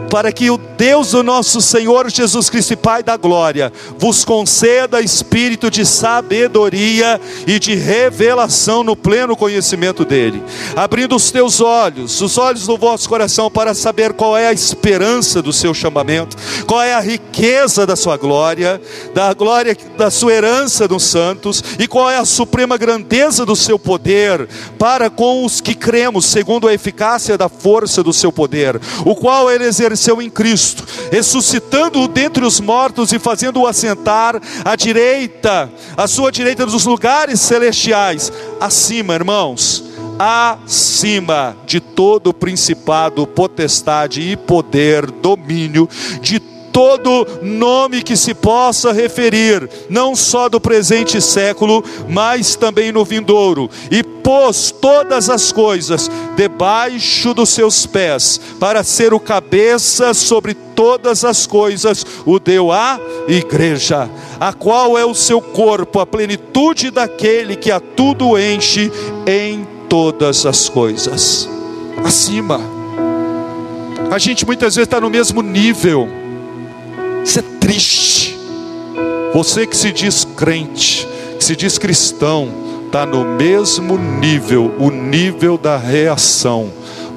para que o Deus do nosso Senhor Jesus Cristo e Pai da glória vos conceda espírito de sabedoria e de revelação no pleno conhecimento dele, abrindo os teus olhos, os olhos do vosso coração para saber qual é a esperança do seu chamamento, qual é a riqueza da sua glória, da glória da sua herança nos santos e qual é a suprema grandeza do seu poder para com os que cremos, segundo a eficácia da força do seu poder, o qual ele ele exerceu em Cristo, ressuscitando-o dentre os mortos e fazendo-o assentar à direita, à sua direita dos lugares celestiais, acima, irmãos, acima de todo principado, potestade e poder, domínio, de todo nome que se possa referir, não só do presente século, mas também no vindouro, e pôs todas as coisas debaixo dos seus pés, para ser o cabeça sobre todas as coisas, o deu à igreja, a qual é o seu corpo, a plenitude daquele que a tudo enche em todas as coisas. Acima. A gente muitas vezes está no mesmo nível. Isso é triste. Você que se diz crente, que se diz cristão, está no mesmo nível, o nível da reação.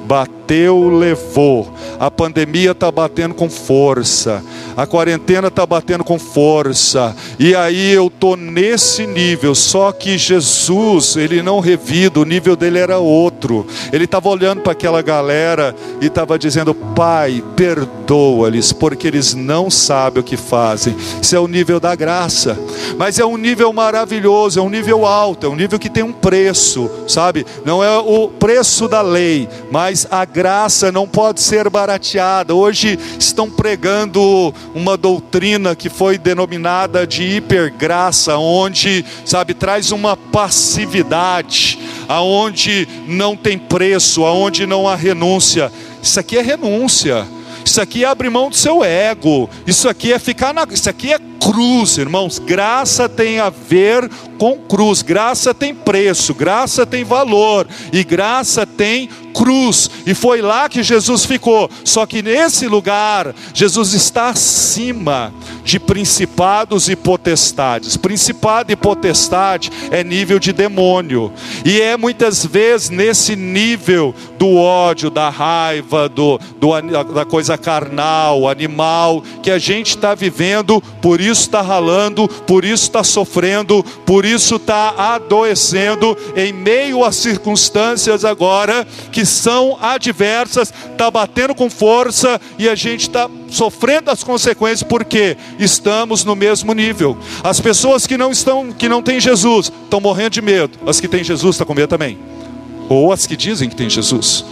Bateu, levou. A pandemia está batendo com força. A quarentena está batendo com força. E aí eu tô nesse nível. Só que Jesus, ele não revida, o nível dele era outro. Ele estava olhando para aquela galera e estava dizendo: Pai, perdoa-lhes, porque eles não sabem o que fazem. Isso é o nível da graça. Mas é um nível maravilhoso, é um nível alto, é um nível que tem um preço, sabe? Não é o preço da lei, mas a graça não pode ser barateada. Hoje estão pregando uma doutrina que foi denominada de hipergraça, onde, sabe, traz uma passividade, aonde não tem preço, aonde não há renúncia. Isso aqui é renúncia. Isso aqui é abrir mão do seu ego. Isso aqui é ficar na. Isso aqui é cruz, irmãos. Graça tem a ver com cruz. Graça tem preço. Graça tem valor. E graça tem cruz, e foi lá que Jesus ficou. Só que nesse lugar, Jesus está acima de principados e potestades. Principado e potestade é nível de demônio, e é muitas vezes nesse nível do ódio, da raiva, do, do da coisa carnal, animal, que a gente está vivendo, por isso está ralando, por isso está sofrendo, por isso está adoecendo, em meio a circunstâncias agora que são adversas, está batendo com força e a gente está sofrendo as consequências porque estamos no mesmo nível. As pessoas que não estão, que não têm Jesus, estão morrendo de medo. As que têm Jesus estão com medo também. Ou as que dizem que têm Jesus.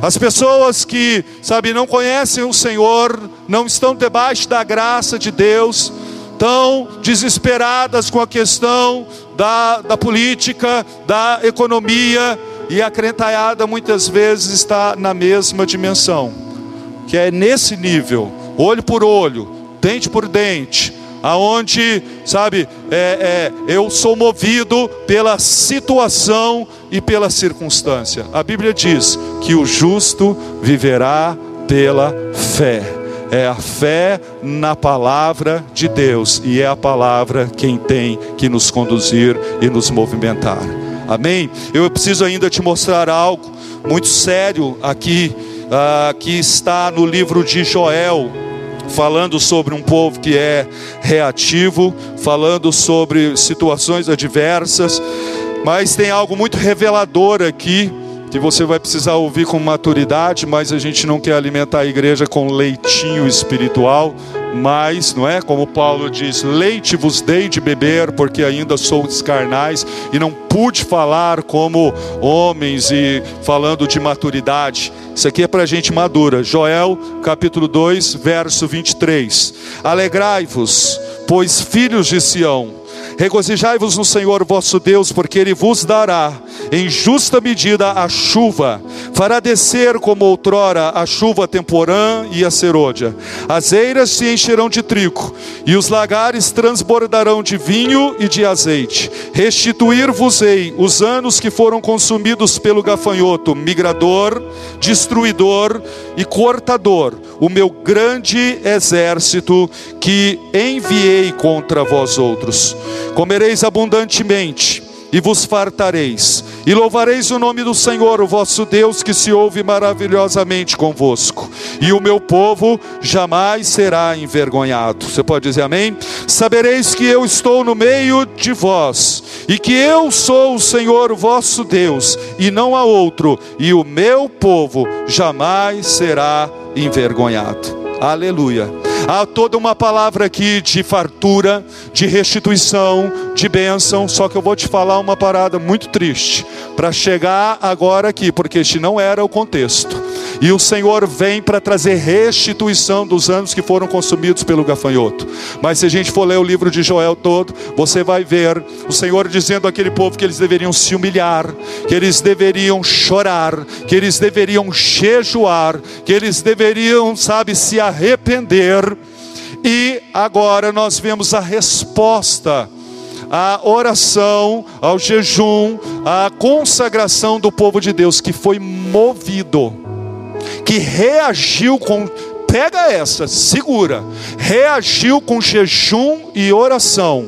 As pessoas que, sabe, não conhecem o Senhor, não estão debaixo da graça de Deus, estão desesperadas com a questão da, da política, da economia, e a crentalhada muitas vezes está na mesma dimensão, que é nesse nível, olho por olho, dente por dente, aonde, sabe, é, é, eu sou movido pela situação e pela circunstância. A Bíblia diz que o justo viverá pela fé. É a fé na palavra de Deus e é a palavra quem tem que nos conduzir e nos movimentar. Amém? Eu preciso ainda te mostrar algo muito sério aqui, uh, que está no livro de Joel, falando sobre um povo que é reativo, falando sobre situações adversas, mas tem algo muito revelador aqui que você vai precisar ouvir com maturidade, mas a gente não quer alimentar a igreja com leitinho espiritual, mas, não é? Como Paulo diz: leite vos dei de beber, porque ainda sou carnais e não pude falar como homens e falando de maturidade. Isso aqui é para gente madura. Joel, capítulo 2, verso 23. Alegrai-vos, pois filhos de Sião Regozijai-vos no Senhor vosso Deus, porque Ele vos dará em justa medida a chuva, fará descer como outrora a chuva temporã e a serôdia. As eiras se encherão de trigo, e os lagares transbordarão de vinho e de azeite. Restituir-vos-ei os anos que foram consumidos pelo gafanhoto, migrador, destruidor e cortador, o meu grande exército que enviei contra vós outros comereis abundantemente e vos fartareis, e louvareis o nome do Senhor, o vosso Deus, que se ouve maravilhosamente convosco, e o meu povo jamais será envergonhado. Você pode dizer amém? Sabereis que eu estou no meio de vós, e que eu sou o Senhor, o vosso Deus, e não há outro, e o meu povo jamais será envergonhado. Aleluia. Há toda uma palavra aqui de fartura, de restituição, de bênção. Só que eu vou te falar uma parada muito triste para chegar agora aqui, porque este não era o contexto. E o Senhor vem para trazer restituição dos anos que foram consumidos pelo gafanhoto. Mas se a gente for ler o livro de Joel todo, você vai ver o Senhor dizendo àquele povo que eles deveriam se humilhar, que eles deveriam chorar, que eles deveriam jejuar, que eles deveriam, sabe, se arrepender. E agora nós vemos a resposta à oração, ao jejum, à consagração do povo de Deus que foi movido que reagiu com, pega essa, segura, reagiu com jejum e oração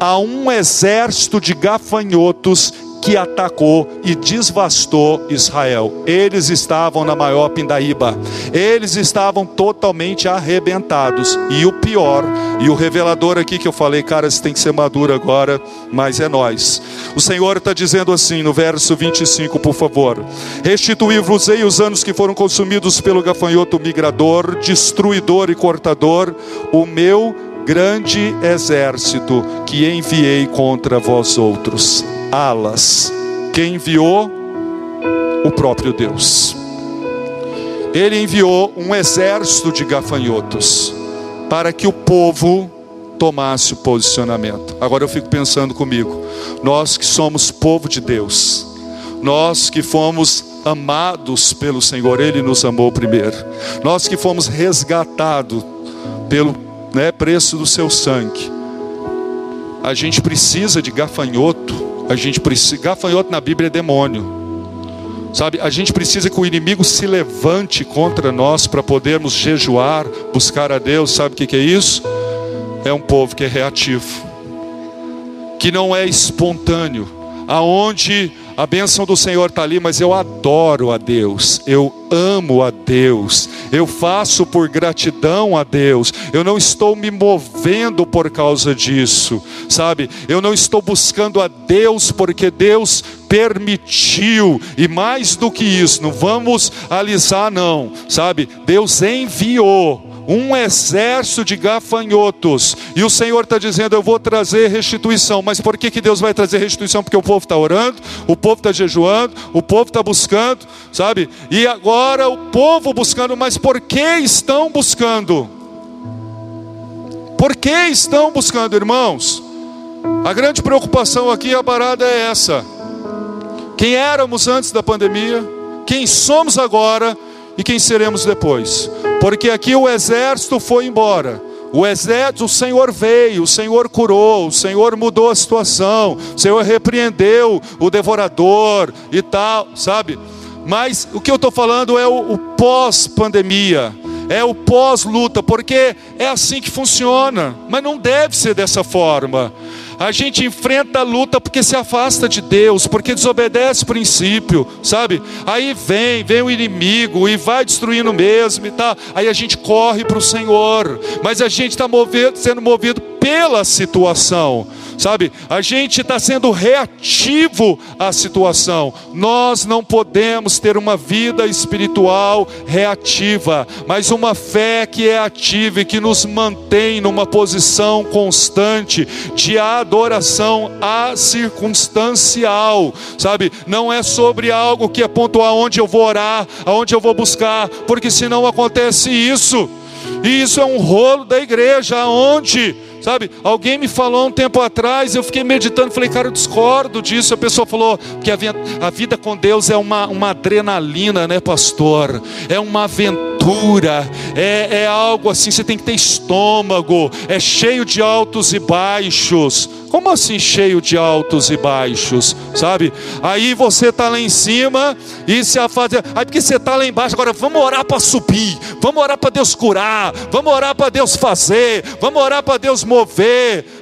a um exército de gafanhotos que atacou e desvastou Israel. Eles estavam na maior pindaíba. Eles estavam totalmente arrebentados. E o pior, e o revelador aqui que eu falei, cara, você tem que ser maduro agora, mas é nós. O Senhor está dizendo assim no verso 25, por favor: Restituí-vos-ei os anos que foram consumidos pelo gafanhoto migrador, destruidor e cortador, o meu grande exército que enviei contra vós outros alas. Quem enviou? O próprio Deus. Ele enviou um exército de gafanhotos para que o povo tomasse o posicionamento. Agora eu fico pensando comigo, nós que somos povo de Deus, nós que fomos amados pelo Senhor, Ele nos amou primeiro, nós que fomos resgatados pelo né, preço do seu sangue, a gente precisa de gafanhoto a gente precisa, gafanhoto na Bíblia é demônio. Sabe, a gente precisa que o inimigo se levante contra nós para podermos jejuar, buscar a Deus. Sabe o que, que é isso? É um povo que é reativo, que não é espontâneo, aonde a bênção do Senhor está ali, mas eu adoro a Deus, eu amo a Deus, eu faço por gratidão a Deus, eu não estou me movendo por causa disso, sabe? Eu não estou buscando a Deus porque Deus permitiu, e mais do que isso, não vamos alisar, não, sabe? Deus enviou um exército de gafanhotos. E o Senhor está dizendo: Eu vou trazer restituição. Mas por que, que Deus vai trazer restituição? Porque o povo está orando, o povo está jejuando, o povo está buscando, sabe? E agora o povo buscando, mas por que estão buscando? Por que estão buscando, irmãos? A grande preocupação aqui, a parada é essa: quem éramos antes da pandemia, quem somos agora e quem seremos depois. Porque aqui o exército foi embora. O exército, o Senhor veio, o Senhor curou, o Senhor mudou a situação, o Senhor repreendeu o devorador e tal, sabe? Mas o que eu estou falando é o, o pós-pandemia, é o pós-luta, porque é assim que funciona, mas não deve ser dessa forma. A gente enfrenta a luta porque se afasta de Deus, porque desobedece o princípio, sabe? Aí vem, vem o inimigo e vai destruindo mesmo e tal. Aí a gente corre para o Senhor, mas a gente está sendo movido pela situação sabe? A gente está sendo reativo à situação. Nós não podemos ter uma vida espiritual reativa, mas uma fé que é ativa e que nos mantém numa posição constante de adoração circunstancial, sabe? Não é sobre algo que é pontual onde eu vou orar, aonde eu vou buscar, porque senão acontece isso. E isso é um rolo da igreja, onde Sabe, alguém me falou um tempo atrás, eu fiquei meditando, falei, cara, eu discordo disso. A pessoa falou que a vida, com Deus é uma, uma adrenalina, né, pastor? É uma aventura, é, é algo assim, você tem que ter estômago, é cheio de altos e baixos. Como assim cheio de altos e baixos, sabe? Aí você está lá em cima e se afasta. Aí porque você está lá embaixo, agora vamos orar para subir, vamos orar para Deus curar, vamos orar para Deus fazer, vamos orar para Deus mover.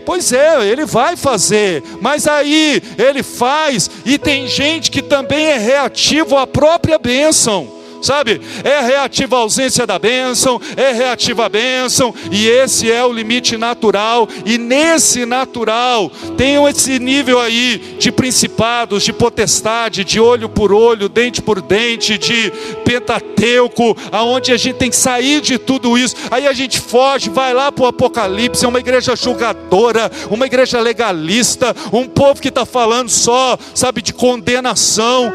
Pois é, Ele vai fazer, mas aí Ele faz e tem gente que também é reativo à própria bênção sabe? É reativa a ausência da bênção, é reativa a bênção, e esse é o limite natural, e nesse natural tem esse nível aí de principados, de potestade, de olho por olho, dente por dente, de pentateuco, aonde a gente tem que sair de tudo isso, aí a gente foge, vai lá para o Apocalipse, é uma igreja julgadora, uma igreja legalista, um povo que está falando só, sabe, de condenação.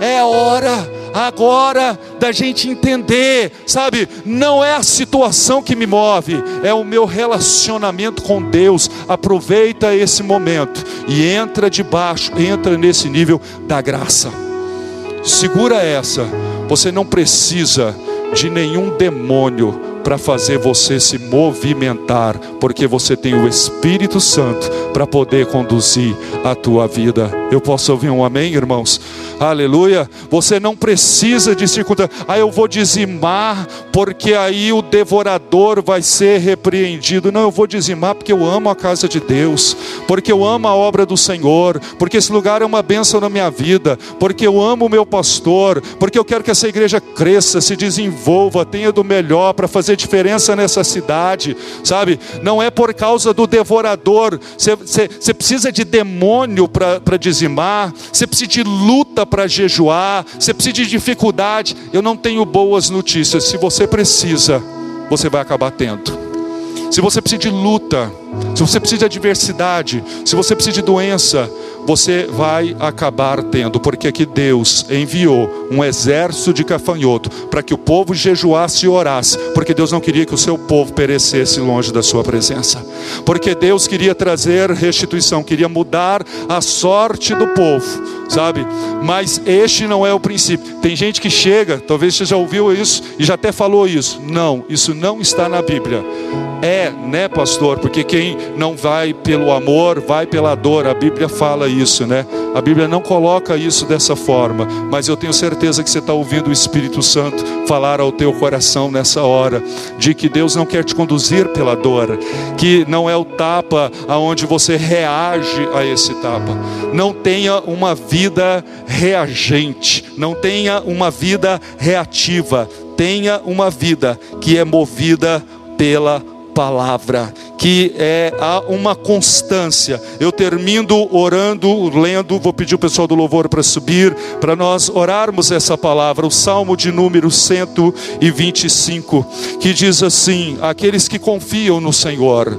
É hora agora da gente entender, sabe? Não é a situação que me move, é o meu relacionamento com Deus. Aproveita esse momento e entra debaixo, entra nesse nível da graça. Segura essa. Você não precisa de nenhum demônio para fazer você se movimentar, porque você tem o Espírito Santo para poder conduzir a tua vida. Eu posso ouvir um amém, irmãos? Aleluia. Você não precisa de circunstância. Ah, eu vou dizimar porque aí o devorador vai ser repreendido. Não, eu vou dizimar porque eu amo a casa de Deus, porque eu amo a obra do Senhor, porque esse lugar é uma bênção na minha vida, porque eu amo o meu pastor, porque eu quero que essa igreja cresça, se desenvolva, tenha do melhor para fazer diferença nessa cidade, sabe? Não é por causa do devorador. Você precisa de demônio para dizimar, você precisa de luta para jejuar, você precisa de dificuldade. Eu não tenho boas notícias. Se você precisa, você vai acabar tendo. Se você precisa de luta, se você precisa de adversidade, se você precisa de doença, você vai acabar tendo, porque aqui Deus enviou um exército de cafanhoto para que o povo jejuasse e orasse, porque Deus não queria que o seu povo perecesse longe da sua presença, porque Deus queria trazer restituição, queria mudar a sorte do povo, sabe? Mas este não é o princípio. Tem gente que chega, talvez você já ouviu isso e já até falou isso. Não, isso não está na Bíblia. É, né, pastor? Porque quem não vai pelo amor, vai pela dor. A Bíblia fala isso, né? A Bíblia não coloca isso dessa forma, mas eu tenho certeza que você está ouvindo o Espírito Santo falar ao teu coração nessa hora, de que Deus não quer te conduzir pela dor, que não é o tapa aonde você reage a esse tapa. Não tenha uma vida reagente, não tenha uma vida reativa, tenha uma vida que é movida pela palavra, que é uma constância. Eu termino orando, lendo, vou pedir o pessoal do louvor para subir, para nós orarmos essa palavra, o Salmo de número 125, que diz assim: Aqueles que confiam no Senhor.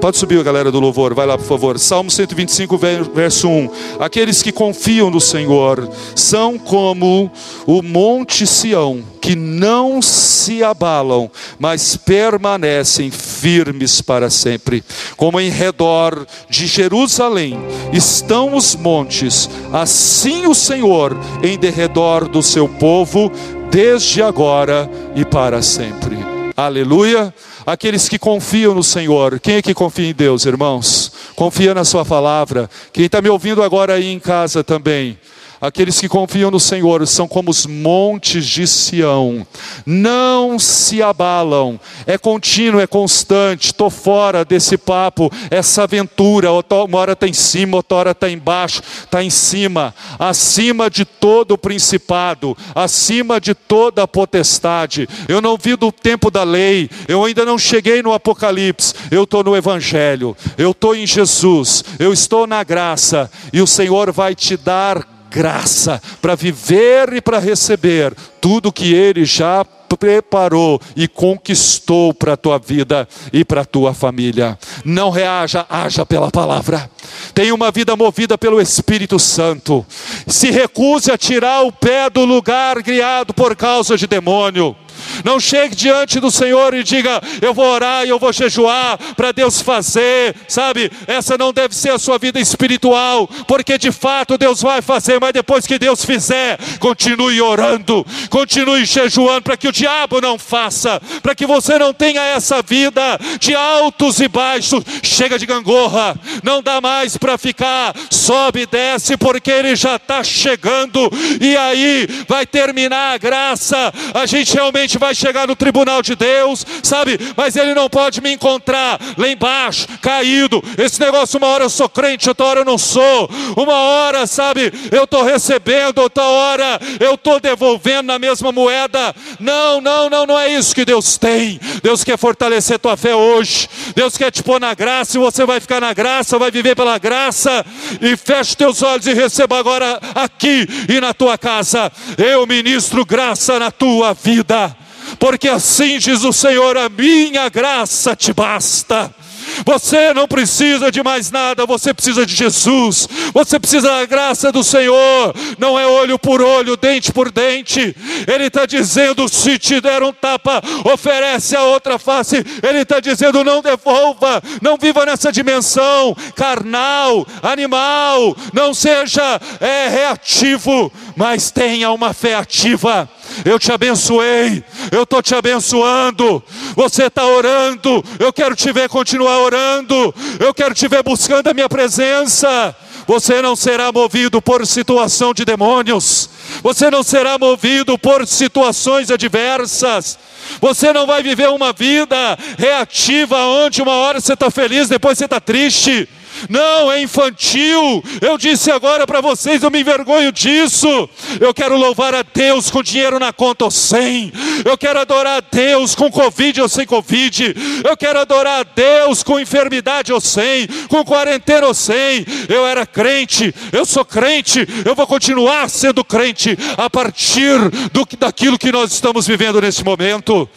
Pode subir galera do louvor, vai lá por favor. Salmo 125, verso 1. Aqueles que confiam no Senhor são como o monte Sião, que não se abalam, mas permanecem firmes para sempre. Como em redor de Jerusalém estão os montes, assim o Senhor em derredor do seu povo, desde agora e para sempre. Aleluia aqueles que confiam no Senhor. Quem é que confia em Deus, irmãos? Confia na Sua palavra. Quem está me ouvindo agora aí em casa também, Aqueles que confiam no Senhor são como os montes de Sião, não se abalam, é contínuo, é constante. Estou fora desse papo, essa aventura. Uma hora está em cima, outra hora está embaixo, está em cima, acima de todo o principado, acima de toda a potestade. Eu não vi do tempo da lei, eu ainda não cheguei no Apocalipse, eu estou no Evangelho, eu estou em Jesus, eu estou na graça, e o Senhor vai te dar graça para viver e para receber tudo que Ele já preparou e conquistou para a tua vida e para a tua família. Não reaja, haja pela palavra. Tenha uma vida movida pelo Espírito Santo. Se recuse a tirar o pé do lugar criado por causa de demônio. Não chegue diante do Senhor e diga: Eu vou orar e eu vou jejuar para Deus fazer, sabe? Essa não deve ser a sua vida espiritual, porque de fato Deus vai fazer, mas depois que Deus fizer, continue orando, continue jejuando para que o diabo não faça, para que você não tenha essa vida de altos e baixos. Chega de gangorra, não dá mais para ficar, sobe e desce, porque ele já está chegando, e aí vai terminar a graça, a gente realmente vai vai chegar no tribunal de Deus, sabe? Mas ele não pode me encontrar lá embaixo, caído. Esse negócio, uma hora eu sou crente, outra hora eu não sou. Uma hora, sabe, eu estou recebendo, outra hora eu estou devolvendo na mesma moeda. Não, não, não, não é isso que Deus tem. Deus quer fortalecer tua fé hoje. Deus quer te pôr na graça e você vai ficar na graça, vai viver pela graça. E feche teus olhos e receba agora aqui e na tua casa. Eu ministro graça na tua vida. Porque assim diz o Senhor: a minha graça te basta. Você não precisa de mais nada, você precisa de Jesus. Você precisa da graça do Senhor. Não é olho por olho, dente por dente. Ele está dizendo: se te der um tapa, oferece a outra face. Ele está dizendo: não devolva, não viva nessa dimensão carnal, animal. Não seja é, reativo, mas tenha uma fé ativa. Eu te abençoei, eu estou te abençoando. Você está orando, eu quero te ver continuar orando, eu quero te ver buscando a minha presença. Você não será movido por situação de demônios, você não será movido por situações adversas. Você não vai viver uma vida reativa, onde uma hora você está feliz, depois você está triste não, é infantil. Eu disse agora para vocês, eu me envergonho disso. Eu quero louvar a Deus com dinheiro na conta ou sem. Eu quero adorar a Deus com Covid ou sem Covid. Eu quero adorar a Deus com enfermidade ou sem, com quarentena ou sem. Eu era crente, eu sou crente, eu vou continuar sendo crente a partir do, daquilo que nós estamos vivendo nesse momento.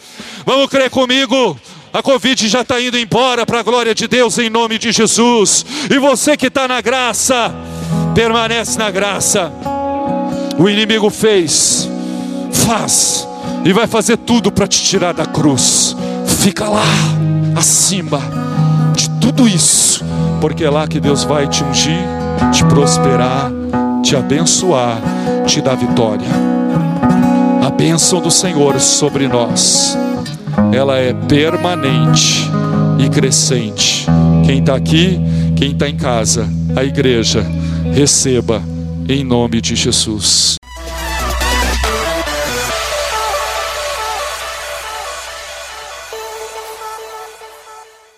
Vamos crer comigo. A Covid já está indo embora para a glória de Deus em nome de Jesus. E você que está na graça, permanece na graça. O inimigo fez, faz e vai fazer tudo para te tirar da cruz. Fica lá, acima de tudo isso, porque é lá que Deus vai te ungir, te prosperar, te abençoar, te dar vitória. A bênção do Senhor sobre nós ela é permanente e crescente. Quem está aqui, quem está em casa, a igreja, receba em nome de Jesus.